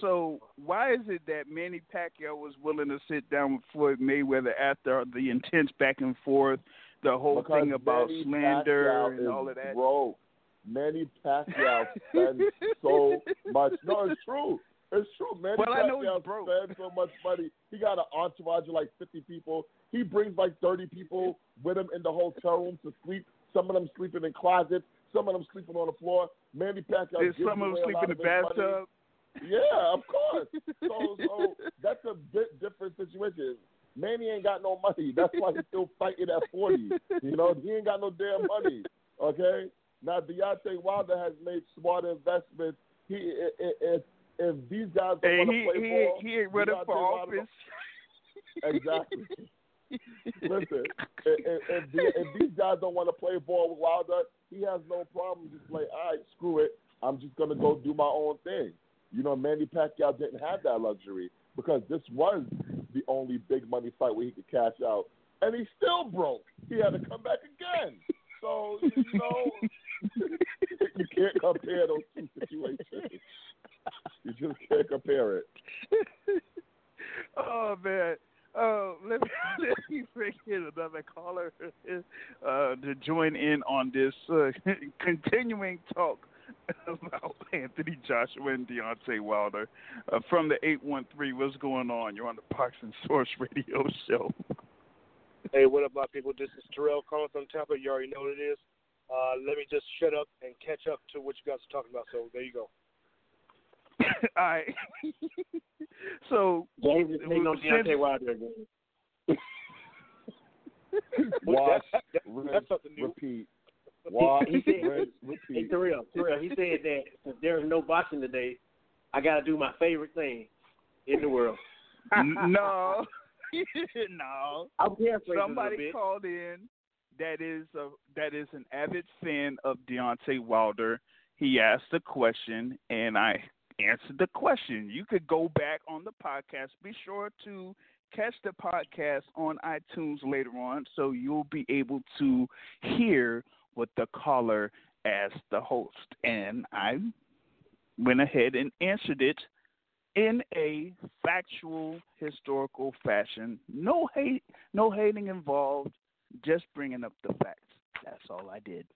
so why is it that Manny Pacquiao was willing to sit down with Floyd Mayweather after the intense back and forth, the whole because thing about Manny slander Pacquiao and all of that? Broke. Manny Pacquiao [LAUGHS] spends so much. No, it's true. It's true. Manny Well, Pacquiao spends so much money. He got an entourage of like 50 people. He brings like 30 people with him in the hotel room to sleep. Some of them sleeping in closets. Some of them sleeping on the floor. Manny Pacquiao gives some of them sleep in the bathtub. money. Yeah, of course. [LAUGHS] So, so that's a bit different situation. Manny ain't got no money. That's why he's still fighting at 40. You know, he ain't got no damn money. Okay? Now, Deontay Wilder has made smart investments. He, if, if these guys don't Hey, want to he play he ball, he ain't running for Wilder office. [LAUGHS] Exactly. Listen, if, if, if, if these guys don't want to play ball with Wilder, he has no problem just like, all right, screw it. I'm just going to go do my own thing. You know, Manny Pacquiao didn't have that luxury because this was the only big money fight where he could cash out. And he still broke. He had to come back again. So, you know, [LAUGHS] you can't compare those two situations. You just can't compare it. [LAUGHS] oh man. Oh, let me [LAUGHS] let me bring in another caller uh, to join in on this uh, continuing talk [LAUGHS] about Anthony Joshua and Deontay Wilder uh, from the eight one three. What's going on? You're on the Boxing Source [LAUGHS] Radio Show. Hey, what up, my people? This is Terrell calling from Tampa. You already know what it is. Uh, let me just shut up and catch up to what you guys are talking about. So there you go. [LAUGHS] All right. so James is hating on Since- Deontay Wilder again. Wash, That- that- rinse, that's something new. repeat. [LAUGHS] Wash, He said- rinse, Hey, repeat. Terrell, Terrell, he said that since there is no boxing today, I got to do my favorite thing in the world. [LAUGHS] no, [LAUGHS] no. I'm Somebody called in that is a that is an avid fan of Deontay Wilder. He asked a question, and I answered the question. You could go back on the podcast. Be sure to catch the podcast on iTunes later on, so you'll be able to hear what the caller asked the host. And I went ahead and answered it in a factual, historical fashion. No hate, no hating involved. Just bringing up the facts. That's all I did.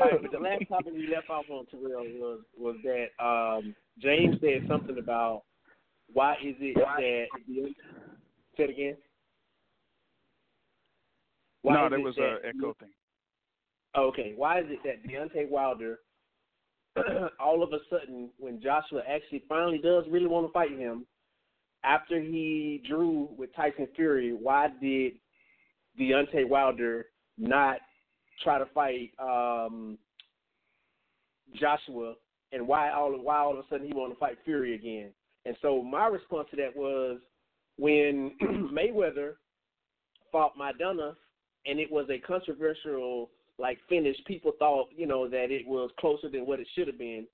right, the last topic we left off on Terrell was was that um, James said something about why is it that say it again. Why no, there was an echo thing. Okay, why is it that Deontay Wilder, [CLEARS THROAT] all of a sudden, when Joshua actually finally does really want to fight him, after he drew with Tyson Fury, why did Deontay Wilder not try to fight um, Joshua, and why all why all of a sudden he wanted to fight Fury again? And so my response to that was when [CLEARS THROAT] Mayweather fought Maidana, and it was a controversial like finish. People thought you know that it was closer than what it should have been.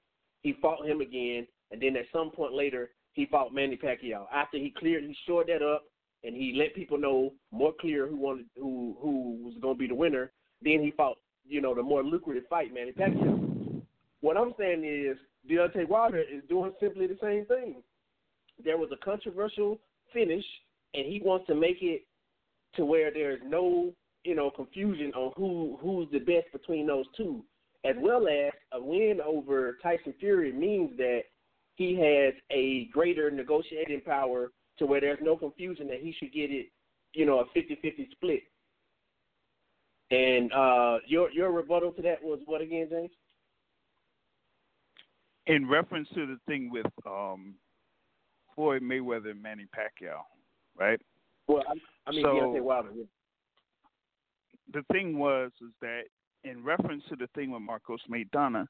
He fought him again, and then at some point later he fought Manny Pacquiao. After he cleared, he shored that up, and he let people know more clear who wanted who who was going to be the winner. Then he fought, you know, the more lucrative fight, Manny Pacquiao. What I'm saying is Deontay Wilder is doing simply the same thing. There was a controversial finish, and he wants to make it to where there's no, you know, confusion on who who's the best between those two, as well as a win over Tyson Fury means that he has a greater negotiating power to where there's no confusion that he should get it, you know, a 50-50 split and uh, your your rebuttal to that was what again, James? In reference to the thing with um, Floyd Mayweather and Manny Pacquiao, right? Well, I, I mean so, Deontay Wilder. The thing was is that in reference to the thing with Marcos Maidana,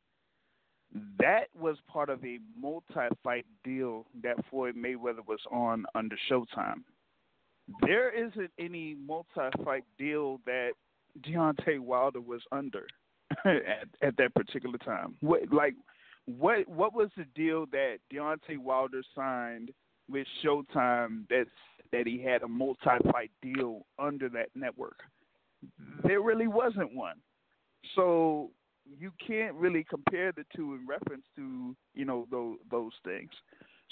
that was part of a multi-fight deal that Floyd Mayweather was on under Showtime. There isn't any multi-fight deal that Deontay Wilder was under [LAUGHS] at, at that particular time? What like what what was the deal that Deontay Wilder signed with Showtime that that he had a multi-fight deal under that network? There really wasn't one. So you can't really compare the two in reference to you know those those things.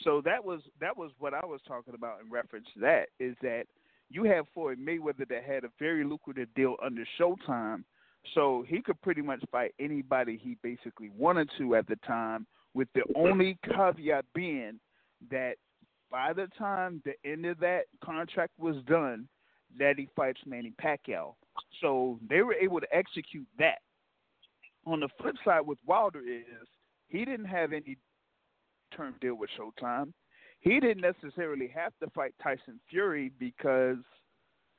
So that was that was what I was talking about in reference to that is that you have Floyd Mayweather that had a very lucrative deal under Showtime, so he could pretty much fight anybody he basically wanted to at the time, with the only caveat being that by the time the end of that contract was done, that he fights Manny Pacquiao. So they were able to execute that. On the flip side with Wilder is he didn't have any term deal with Showtime he didn't necessarily have to fight Tyson Fury because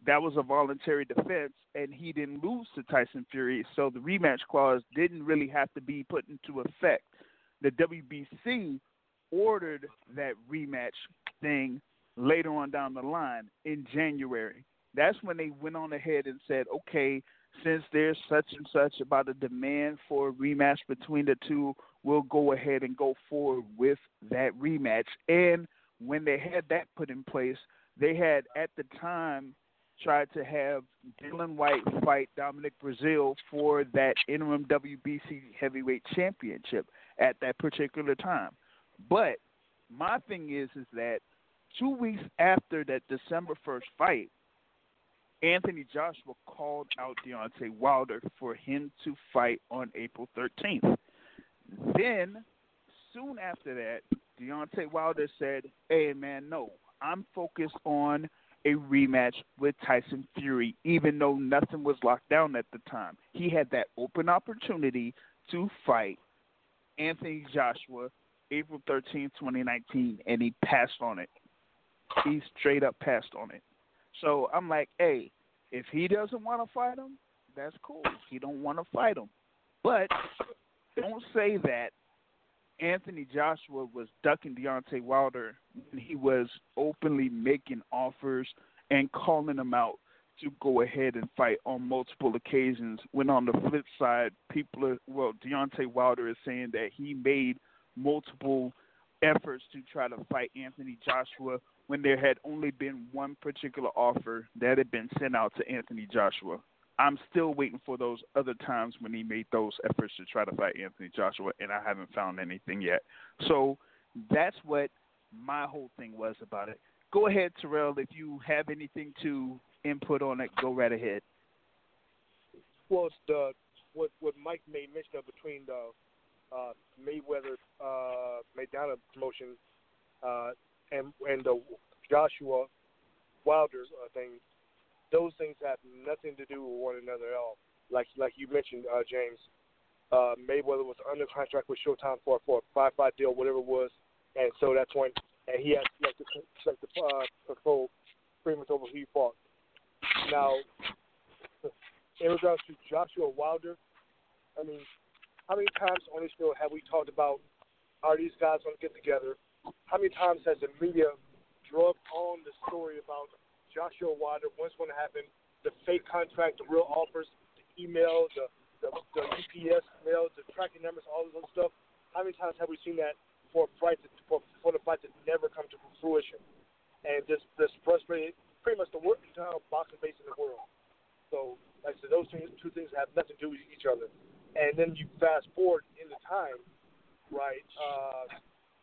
that was a voluntary defense and he didn't lose to Tyson Fury, so the rematch clause didn't really have to be put into effect. The WBC ordered that rematch thing later on down the line in January. That's when they went on ahead and said, okay, since there's such and such about a demand for a rematch between the two, we'll go ahead and go forward with that rematch. And when they had that put in place, they had at the time tried to have Dillian Whyte fight Dominic Breazeale for that interim WBC heavyweight championship at that particular time. But my thing is is that two weeks after that December first fight, Anthony Joshua called out Deontay Wilder for him to fight on April 13th. Then, soon after that, Deontay Wilder said, "Hey man, no, I'm focused on a rematch with Tyson Fury, even though nothing was locked down at the time. He had that open opportunity to fight Anthony Joshua April 13, 2019, and he passed on it. He straight up passed on it. So I'm like, hey, if he doesn't want to fight him, that's cool. He don't want to fight him, but don't say that Anthony Joshua was ducking Deontay Wilder when he was openly making offers and calling him out to go ahead and fight on multiple occasions. When on the flip side, people are well, Deontay Wilder is saying that he made multiple efforts to try to fight Anthony Joshua when there had only been one particular offer that had been sent out to Anthony Joshua. I'm still waiting for those other times when he made those efforts to try to fight Anthony Joshua, and I haven't found anything yet. So that's what my whole thing was about it. Go ahead, Terrell. If you have anything to input on it, go right ahead. Well, the what what Mike made mention of between the uh, Mayweather uh, Maidana promotion uh, and and the Joshua Wilder uh, thing, those things have nothing to do with one another at all. Like like you mentioned, uh, James, uh, Mayweather was under contract with Showtime for for a five fight deal, whatever it was, and so that's when and he had like to like to uh, control pretty much over who he fought. Now, in regards to Joshua Wilder, I mean, how many times on this show have we talked about are these guys going to get together? How many times has the media drug on the story about Joshua Wilder, what's going to happen, the fake contract, the real offers, the emails, the, the, the UPS mail, the tracking numbers, all this other stuff? How many times have we seen that for a fight to, for, for the fight to never come to fruition? And this this frustrated pretty much the worst entire boxing base in the world. So, like I said, those two, two things have nothing to do with each other and then you fast forward in the time, right? Uh,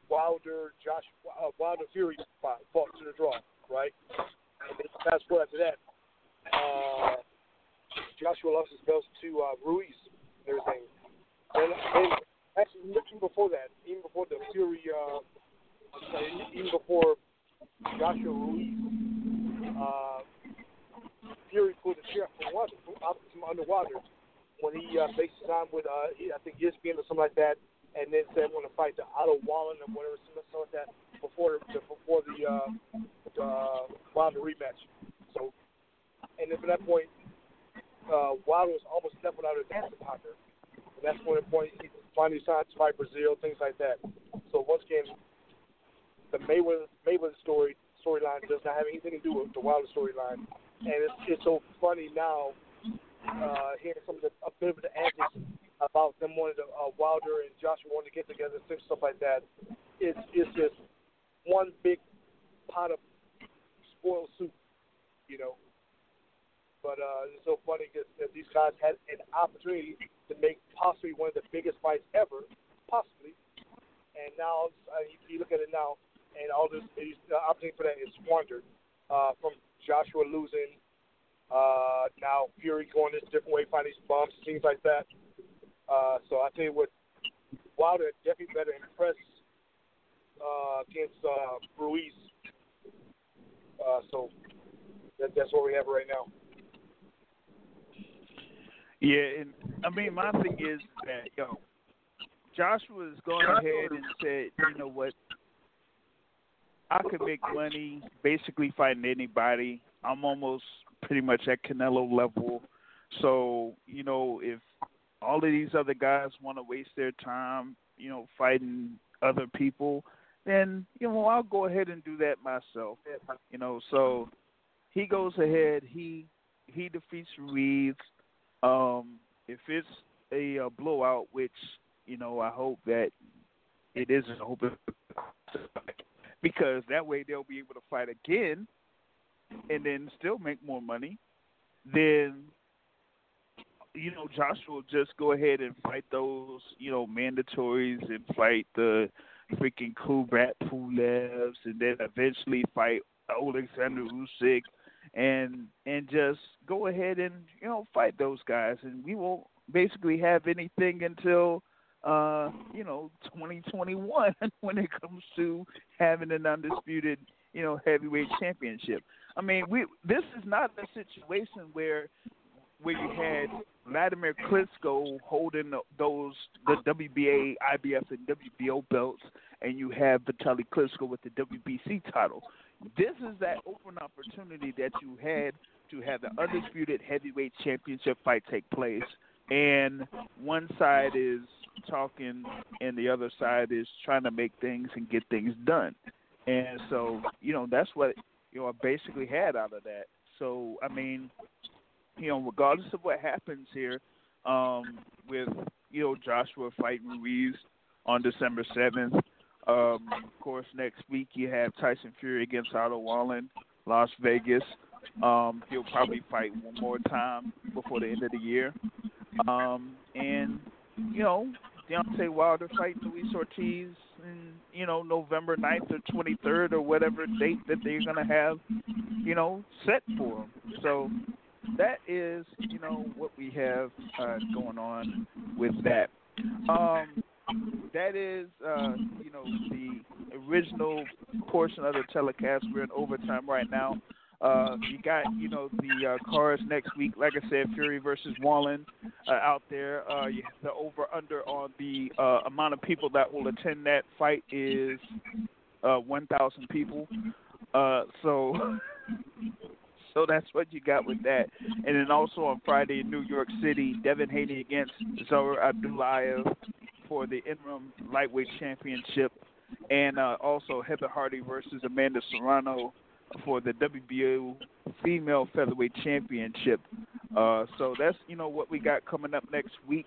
Wilder, Josh, uh, Wilder Fury fought, fought to the draw, right? And then fast forward after that, uh, Joshua lost his belts to uh, Ruiz and everything. And, and actually, even before that, even before the Fury, uh, even before Joshua Ruiz, uh, Fury pulled the chair from, water, from, from underwater when he uh, faced time with uh, I think ESPN or something like that, and then said want to fight the Otto Wallin or whatever something like that before the before the uh, uh, Wilder rematch. So, and then from that point, uh, Wilder was almost left without a dancing partner, and that's when the point he finally decided to fight Breazeale, things like that. So once again, the Mayweather Mayweather story storyline does not have anything to do with the Wilder storyline, and it's it's so funny now uh, hearing some of the a bit of the antics about them wanting to uh, Wilder and Joshua wanting to get together, and stuff like that. It's it's just one big pot of spoiled soup, you know. But uh, it's so funny that these guys had an opportunity to make possibly one of the biggest fights ever, possibly. And now uh, you, you look at it now, and all this the opportunity for that is squandered uh, from Joshua losing uh, now Fury going this different way, finding these bumps, things like that. Uh, so I tell you what, Wilder definitely better impress uh, against uh, Ruiz. Uh, so that, that's what we have right now. Yeah, and I mean my thing is that yo, Joshua has gone ahead and said, you know what, I could make money basically fighting anybody. I'm almost pretty much at Canelo level. So, you know, if all of these other guys want to waste their time, you know, fighting other people, then, you know, I'll go ahead and do that myself. You know, so he goes ahead, he he defeats Ruiz. Um, if it's a, a blowout, which, you know, I hope that it isn't, hope [LAUGHS] because that way they'll be able to fight again and then still make more money, then you know Joshua just go ahead and fight those you know mandatories and fight the freaking Kubrat Pulevs and then eventually fight Alexander Usyk and and just go ahead and you know fight those guys. And we won't basically have anything until uh you know 2021 [LAUGHS] when it comes to having an undisputed you know heavyweight championship. I mean, we this is not a situation where where you had Vladimir Klitschko holding those the WBA, IBF, and WBO belts, and you have Vitaly Klitschko with the WBC title. This is that open opportunity that you had to have the undisputed heavyweight championship fight take place, and one side is talking, and the other side is trying to make things and get things done. And so, you know, that's what you know, I basically had out of that. So I mean, you know, regardless of what happens here, um, with you know Joshua fighting Ruiz on December seventh, Um, of course, next week you have Tyson Fury against Otto Wallin, Las Vegas. Um, he'll probably fight one more time before the end of the year. Um, and you know, Deontay Wilder fighting Luis Ortiz in you know November 9th or 23rd or whatever date that they're gonna have, you know, set for him. So that is you know what we have uh, going on with that. Um, that is, uh, you know, the original portion of the telecast. We're in overtime right now. Uh, you got, you know, the uh, cards next week. Like I said, Fury versus Wallin uh, out there. Uh, the over under on the uh, amount of people that will attend that fight is uh, 1,000 people. Uh, so. [LAUGHS] So that's what you got with that. And then also on Friday in New York City, Devin Haney against Zaur Abdullaev for the interim lightweight championship, and uh, also Heather Hardy versus Amanda Serrano for the WBO female featherweight championship. Uh, so that's you know what we got coming up next week.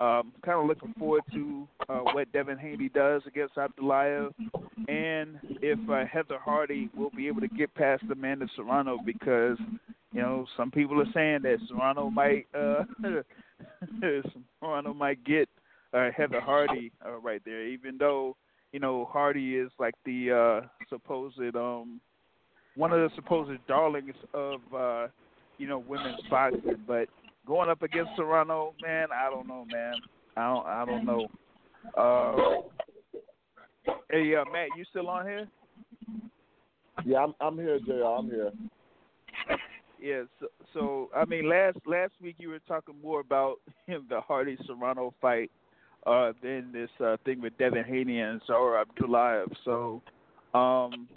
Um, kind of looking forward to uh, what Devin Haney does against Abdullaev, and if uh, Heather Hardy will be able to get past Amanda Serrano because you know some people are saying that Serrano might uh, [LAUGHS] Serrano might get uh, Heather Hardy uh, right there, even though you know Hardy is like the uh, supposed um one of the supposed darlings of uh, you know women's boxing, but going up against Serrano, man, I don't know, man. I don't, I don't know. Uh, hey, uh, Matt, you still on here? Yeah, I'm, I'm here, Jr. I'm here. Yeah, so, so I mean, last last week you were talking more about [LAUGHS] the Hardy Serrano fight uh, than this uh, thing with Devin Haney and Zaur Abdullaev. So, um,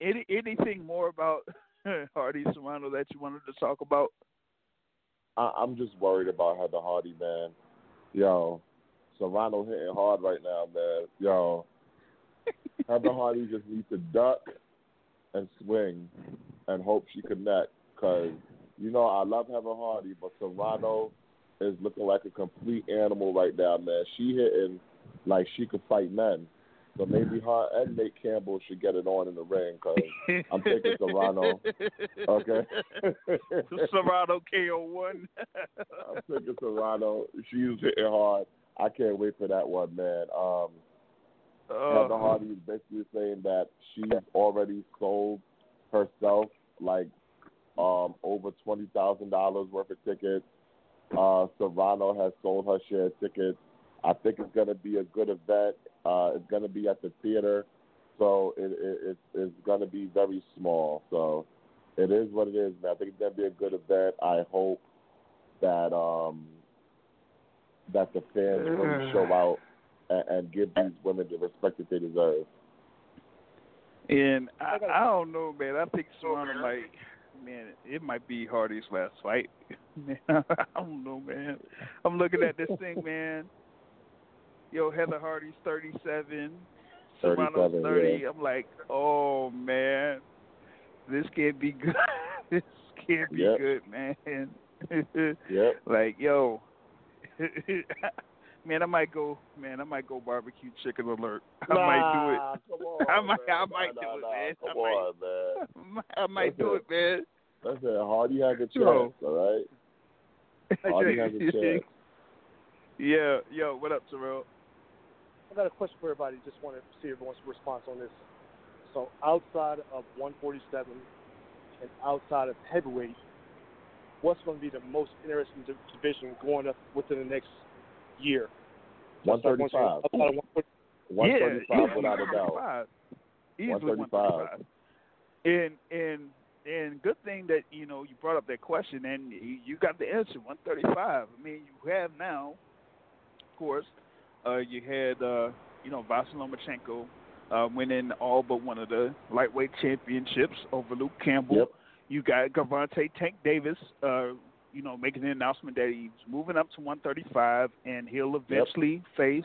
any anything more about [LAUGHS] Hardy Serrano that you wanted to talk about? I, I'm just worried about Heather Hardy, man. Yo, Serrano hitting hard right now, man. Yo, [LAUGHS] Heather Hardy just needs to duck and swing and hope she connect. Cause you know I love Heather Hardy, but Serrano is looking like a complete animal right now, man. She hitting like she could fight men. So maybe her and Nate Campbell should get it on in the ring because I'm taking Serrano. Okay. [LAUGHS] Serrano KO one. [LAUGHS] I'm taking Serrano. She's hitting hard. I can't wait for that one, man. Um, uh, Heather Hardy is basically saying that she's already sold herself like um, over twenty thousand dollars worth of tickets. Uh, Serrano has sold her share of tickets. I think it's going to be a good event. Uh, it's going to be at the theater, so it, it, it, it's going to be very small. So it is what it is, man. I think it's going to be a good event. I hope that um, that the fans really show out and, and give these women the respect that they deserve. And I, I don't know, man. I think Serrano might, man, it might be Hardy's last fight. [LAUGHS] Man, [LAUGHS] I don't know, man. I'm looking at this thing, man. Yo, Heather Hardy's 37, Serrano's 30. Yeah. I'm like, oh man, this can't be good. [LAUGHS] this can't be Yep. good, man. [LAUGHS] Yep. Like, yo, [LAUGHS] man, I might go, man, I might go barbecue chicken alert. I might do it. Nah, Come on, I might- man. I might Nah, do it, man. Come I might- on, man. I might do it, man. That's it. Hardy has a chance, Yo. all right? Hardy has a chance. yeah, yo, what up, Terrell? I got a question for everybody. Just want to see everyone's response on this. So outside of 147 and outside of heavyweight, what's going to be the most interesting division going up within the next year? One Outside of thirty-five. 140 One yeah, easily without a doubt. 135. Easily 135. 135. And and and good thing that you know you brought up that question and you you got the answer 135. I mean you have now, of course, uh, you had uh, you know Vasily Lomachenko uh, winning all but one of the lightweight championships over Luke Campbell. Yep. You got Gervonta Tank Davis, uh, you know, making the announcement that he's moving up to 135 and he'll eventually face,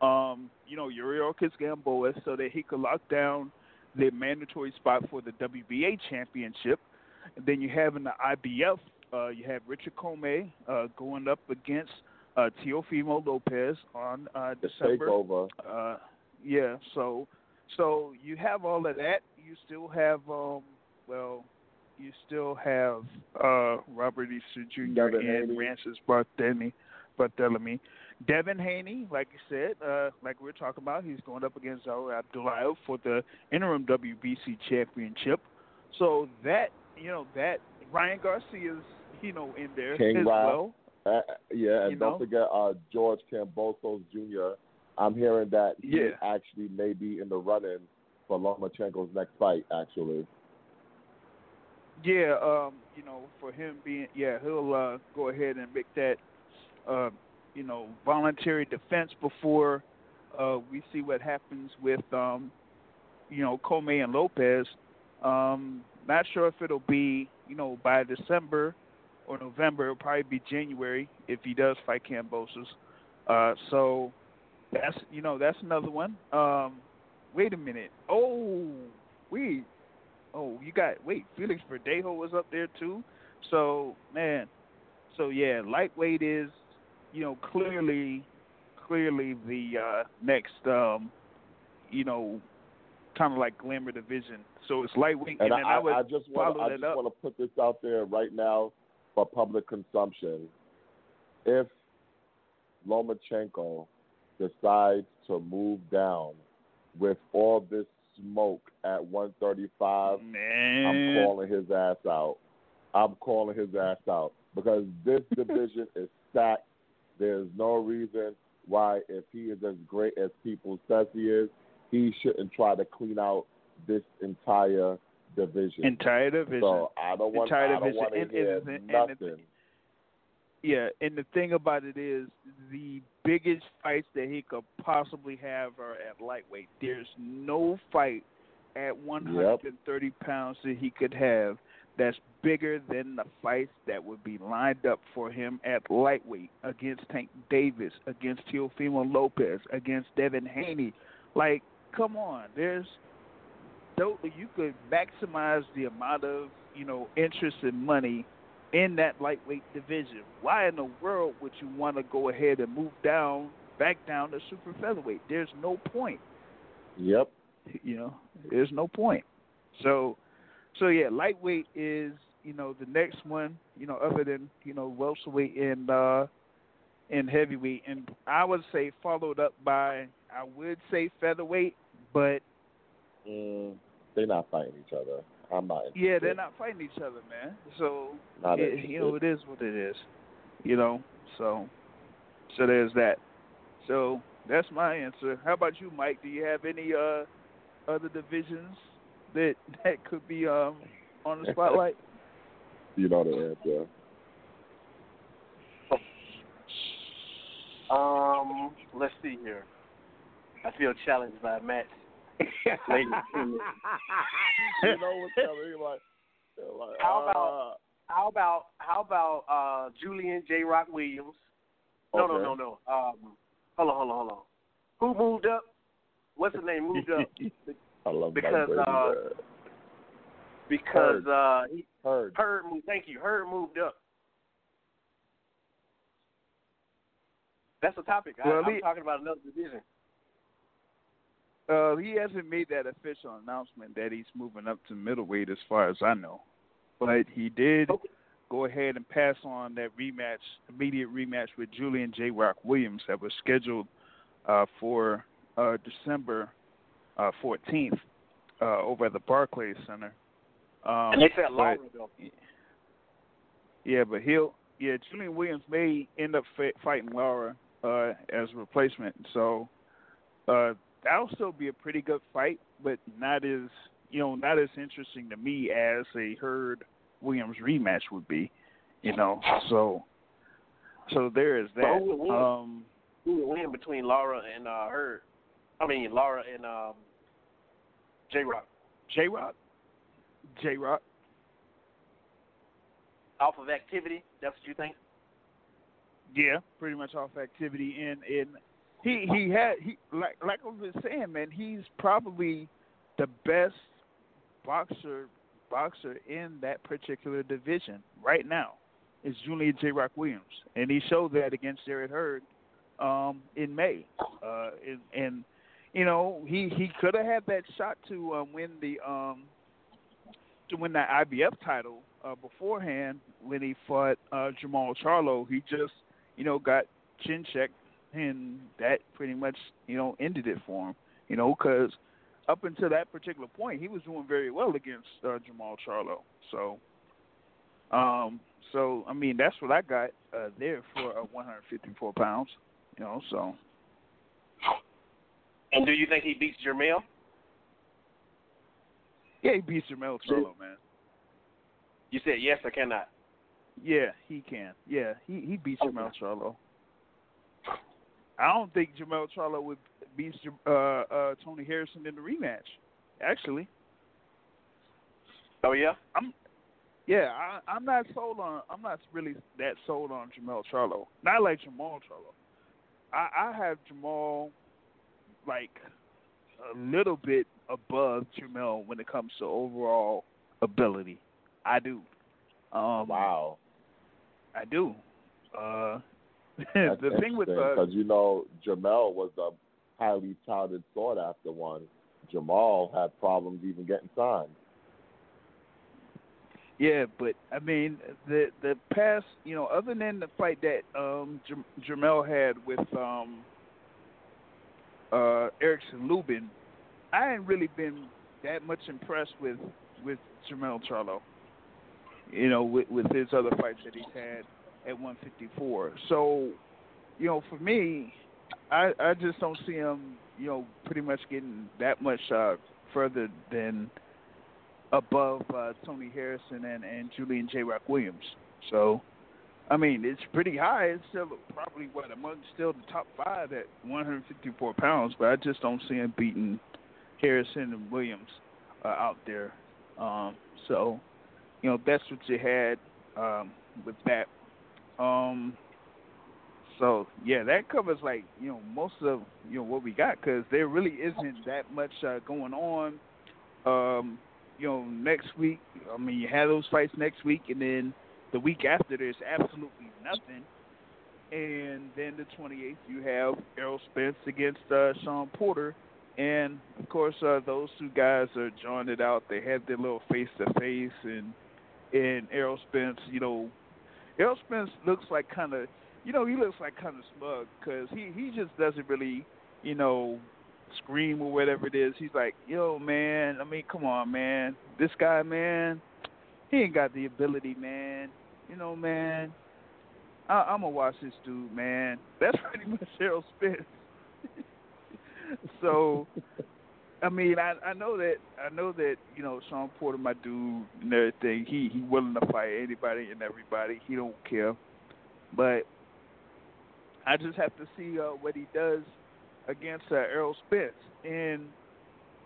um, you know, Ortiz Gamboa so that he could lock down the mandatory spot for the WBA championship. And then you have in the IBF, uh, you have Richard Commey uh, going up against uh, Teofimo Lopez on uh, December takeover. uh, yeah. So, so you have all of that. You still have, um, well, you still have uh, Robert Easter Jr. Devin and Haney. Rances Barthélemy. Barthélemy. Devin Haney, like you said, uh, like we are talking about, he's going up against Zaur Abdullaev for the interim WBC championship. So that, you know, that Ryan Garcia's, you know, in there King as Ralph. well. Uh, yeah, and You don't know? forget uh, George Kambosos Jr. I'm hearing that he Yeah. actually may be in the running for Lomachenko's next fight. Actually, Yeah, um, you know, for him being, yeah, he'll uh, go ahead and make that, uh, you know, voluntary defense before uh, we see what happens with, um, you know, Commey and Lopez. Um, not sure if it'll be, you know, by December or November. It'll probably be January if he does fight Kambosos. Uh, so that's, you know, that's another one. Um, wait a minute. Oh, wait. Oh, you got wait. Felix Verdejo was up there too. So man, so yeah, lightweight is, you know, clearly, clearly the uh, next, um, you know, kind of like glamour division. So it's lightweight, and, and, then I, I, would I just want I just want to put this out there right now for public consumption. If Lomachenko decides to move down with all this smoke at 135, man, I'm calling his ass out. I'm calling his ass out because this [LAUGHS] division is stacked. There's no reason why, if he is as great as people says he is, he shouldn't try to clean out this entire division. entire division. So I don't want. Entire I don't want to hear and- and- nothing. Yeah, and the thing about it is the biggest fights that he could possibly have are at lightweight. There's no fight at 130 pounds that he could have that's bigger than the fights that would be lined up for him at lightweight against Tank Davis, against Teofimo Lopez, against Devin Haney. Like, come on, there's though you could maximize the amount of you know interest and money in that lightweight division. Why in the world would you want to go ahead and move down, back down to super featherweight? There's no point. Yep. You know, there's no point. So, so yeah, lightweight is you know the next one. You know, other than you know welterweight and uh, and heavyweight, and I would say followed up by I would say featherweight, but Mm, they're not fighting each other. I'm not. yeah, they're not fighting each other, man. So Not it, you know, it is what it is. You know, so so there's that. So that's my answer. How about you, Mike? Do you have any uh other divisions that [LAUGHS] that could be um on the spotlight? [LAUGHS] You know the answer. Um, let's see here. I feel challenged by Matt. Ladies and gentlemen. you know what's coming? Like, like, How about- uh, How about how about uh Julian J. Rock Williams? No, no, Okay. no, no. Um, hold on, hold on, hold on. Who moved up? What's the name moved up? [LAUGHS] I love Because, that. uh, Because uh, he, Heard. Hurd moved. Thank you. Hurd moved up. That's the topic. I, Well, I'm he- talking about another division. Uh, he hasn't made that official announcement that he's moving up to middleweight, as far as I know. But he did Okay. go ahead and pass on that rematch, immediate rematch with Julian J. Rock Williams that was scheduled uh, for uh, December uh, 14th uh, over at the Barclays Center. Um, and they said Lara yeah, but he'll yeah Julian Williams may end up fa- fighting Lara uh, as a replacement. So uh, that'll still be a pretty good fight, but not as you know not as interesting to me as a Hurd Williams rematch would be. You know, so so there is that. who would win? Um, Who would win between Lara and uh, Hurd? I mean Lara and um, J. Rock. J Rock, J Rock. Off of activity. That's what you think? Yeah, pretty much off activity and and he he had he like like I was saying, man, he's probably the best boxer boxer in that particular division right now. Is Julian J. Rock Williams, and he showed that against Jarrett Hurd um, in May, uh, and, and you know, he he could have had that shot to um, win the um to win that IBF title uh, beforehand when he fought uh, Jermall Charlo. He just you know got chin checked, and that pretty much you know ended it for him. You know, because up until that particular point, he was doing very well against uh, Jermall Charlo. So, um, so I mean, that's what I got uh, there for uh, 154 pounds. You know, so. And do you think he beats Jermell? Yeah, he beats Jermell Charlo, man. You said yes or cannot. Yeah, he can. Yeah, he he beats Okay. Jermell Charlo. I don't think Jermell Charlo would beat uh, uh, Tony Harrison in the rematch. Actually, Oh yeah. I'm. yeah, I, I'm not sold on. I'm not really that sold on Jermell Charlo. Not like Jamal Charlo. I, I have Jamal like a little bit above Jamel when it comes to overall ability. I do. Um, Wow. I do. Uh, [LAUGHS] the thing with uh, because you know Jamel was a highly touted, sought after one. Jamal had problems even getting signed. Yeah, but I mean the the past, you know, other than the fight that um Jam- Jamel had with um uh Erickson Lubin, I ain't really been that much impressed with with Jamel Charlo. You know, with with his other fights that he's had at 154. So, you know, for me, I I just don't see him, you know, pretty much getting that much uh further than above uh, Tony Harrison and, and Julian J. Rock Williams. So, I mean, it's pretty high. It's still probably what among still the top five at 154 pounds, but I just don't see him beating Harrison and Williams uh, out there. Um, so, you know, that's what you had um, with that. Um, so yeah, that covers like you know most of you know what we got because there really isn't that much uh, going on. Um, you know, next week. I mean, you have those fights next week, and then the week after, there's absolutely nothing. And then the 28th, you have Errol Spence against uh, Sean Porter, and of course, uh, those two guys are drawing it out. They had their little face to face, and and Errol Spence, you know, Errol Spence looks like kind of, you know, he looks like kind of smug because he he just doesn't really, you know, scream or whatever it is. He's like, yo, man. I mean, come on, man. This guy, man, he ain't got the ability, man. You know, man. I, I'm gonna watch this dude, man. That's [LAUGHS] pretty much Errol Spence. [LAUGHS] so, I mean, I I know that I know that you know Sean Porter, my dude, and everything. He he willing to fight anybody and everybody. He don't care, but I just have to see uh, what he does against uh, Errol Spence, and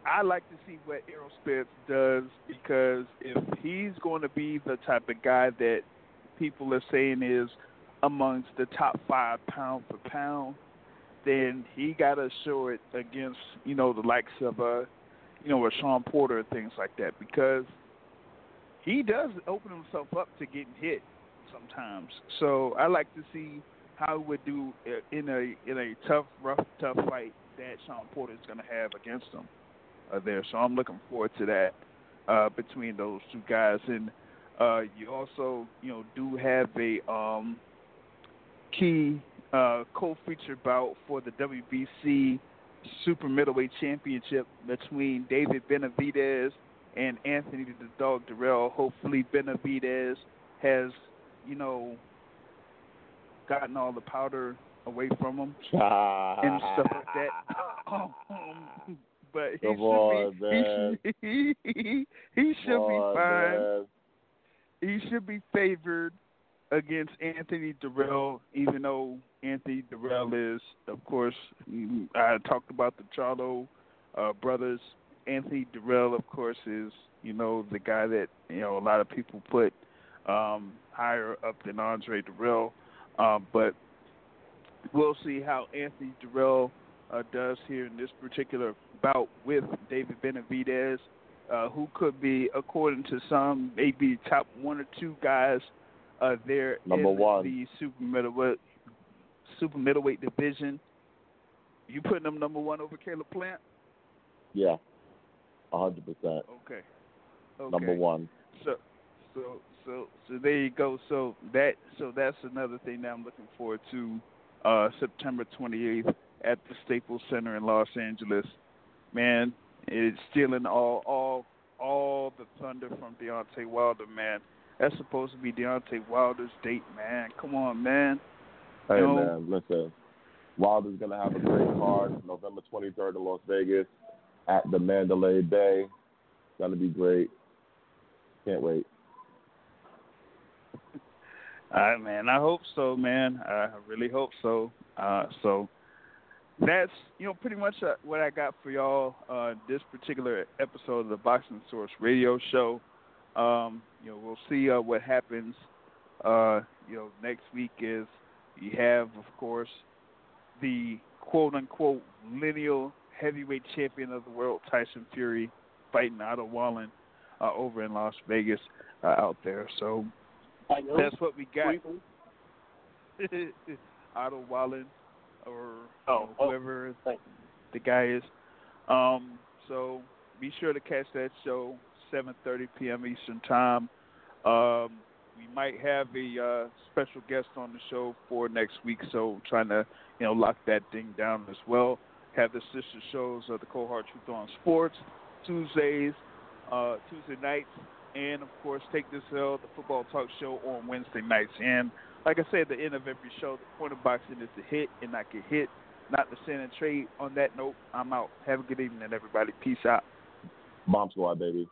I like to see what Errol Spence does because if he's going to be the type of guy that people are saying is amongst the top five pound for pound, then he got to show it against you know the likes of uh you know a Sean Porter and things like that because he does open himself up to getting hit sometimes. So I like to see how he would do in a in a tough, rough, tough fight that Sean Porter is going to have against him uh, there. So I'm looking forward to that uh, between those two guys. And uh, you also, you know, do have a um, key uh, co-feature bout for the WBC Super Middleweight Championship between David Benavidez and Anthony the Dog Dirrell. Hopefully, Benavidez has, you know, gotten all the powder away from him and stuff like that. [LAUGHS] Um, but he Come should on, [LAUGHS] be man. he should, he, he should be fine. man. He should be favored against Anthony Dirrell, even though Anthony Dirrell is, of course, I talked about the Charlo uh, brothers. Anthony Dirrell, of course, is you know the guy that you know a lot of people put um, higher up than Andre Dirrell, um, but we'll see how Anthony Dirrell uh, does here in this particular bout with David Benavidez, uh, who could be, according to some, maybe top one or two guys uh, there Number in one. the super middleweight super middleweight division. You putting them number one over Caleb Plant? Yeah, a hundred percent. Okay. Okay. Number one. So, so, so, so there you go. So that, so that's another thing that I'm looking forward to. Uh, September 28th at the Staples Center in Los Angeles. Man, it's stealing all, all, all the thunder from Deontay Wilder. Man, that's supposed to be Deontay Wilder's date. Man, come on, man. Hey know- man, listen. Wilder's gonna have a great card November 23rd in Las Vegas at the Mandalay Bay. Gonna be great. Can't wait. All right, man. I hope so, man. I really hope so. Uh, so that's you know pretty much uh, what I got for y'all uh, this particular episode of the Boxing Source Radio Show. Um, you know, we'll see uh, what happens. Uh, you know, next week is you have, of course, the quote unquote lineal heavyweight champion of the world, Tyson Fury, fighting Otto Wallin uh, over in Las Vegas uh, out there. So that's what we got. [LAUGHS] Otto Wallin or Oh, you know, oh, whoever thank the guy is. Um, so be sure to catch that show 7:30 p.m. Eastern Time. Um, we might have a uh, special guest on the show for next week, so trying to you know lock that thing down as well. Have the sister shows of the Cold Hard Truth on Sports Tuesdays, uh, Tuesday nights, and of course Take This L, the football talk show on Wednesday nights. And like I said at the end of every show, the point of boxing is to hit and not get hit, not to send and trade. On that note, I'm out. Have a good evening, everybody. Peace out. Bomb squad, baby.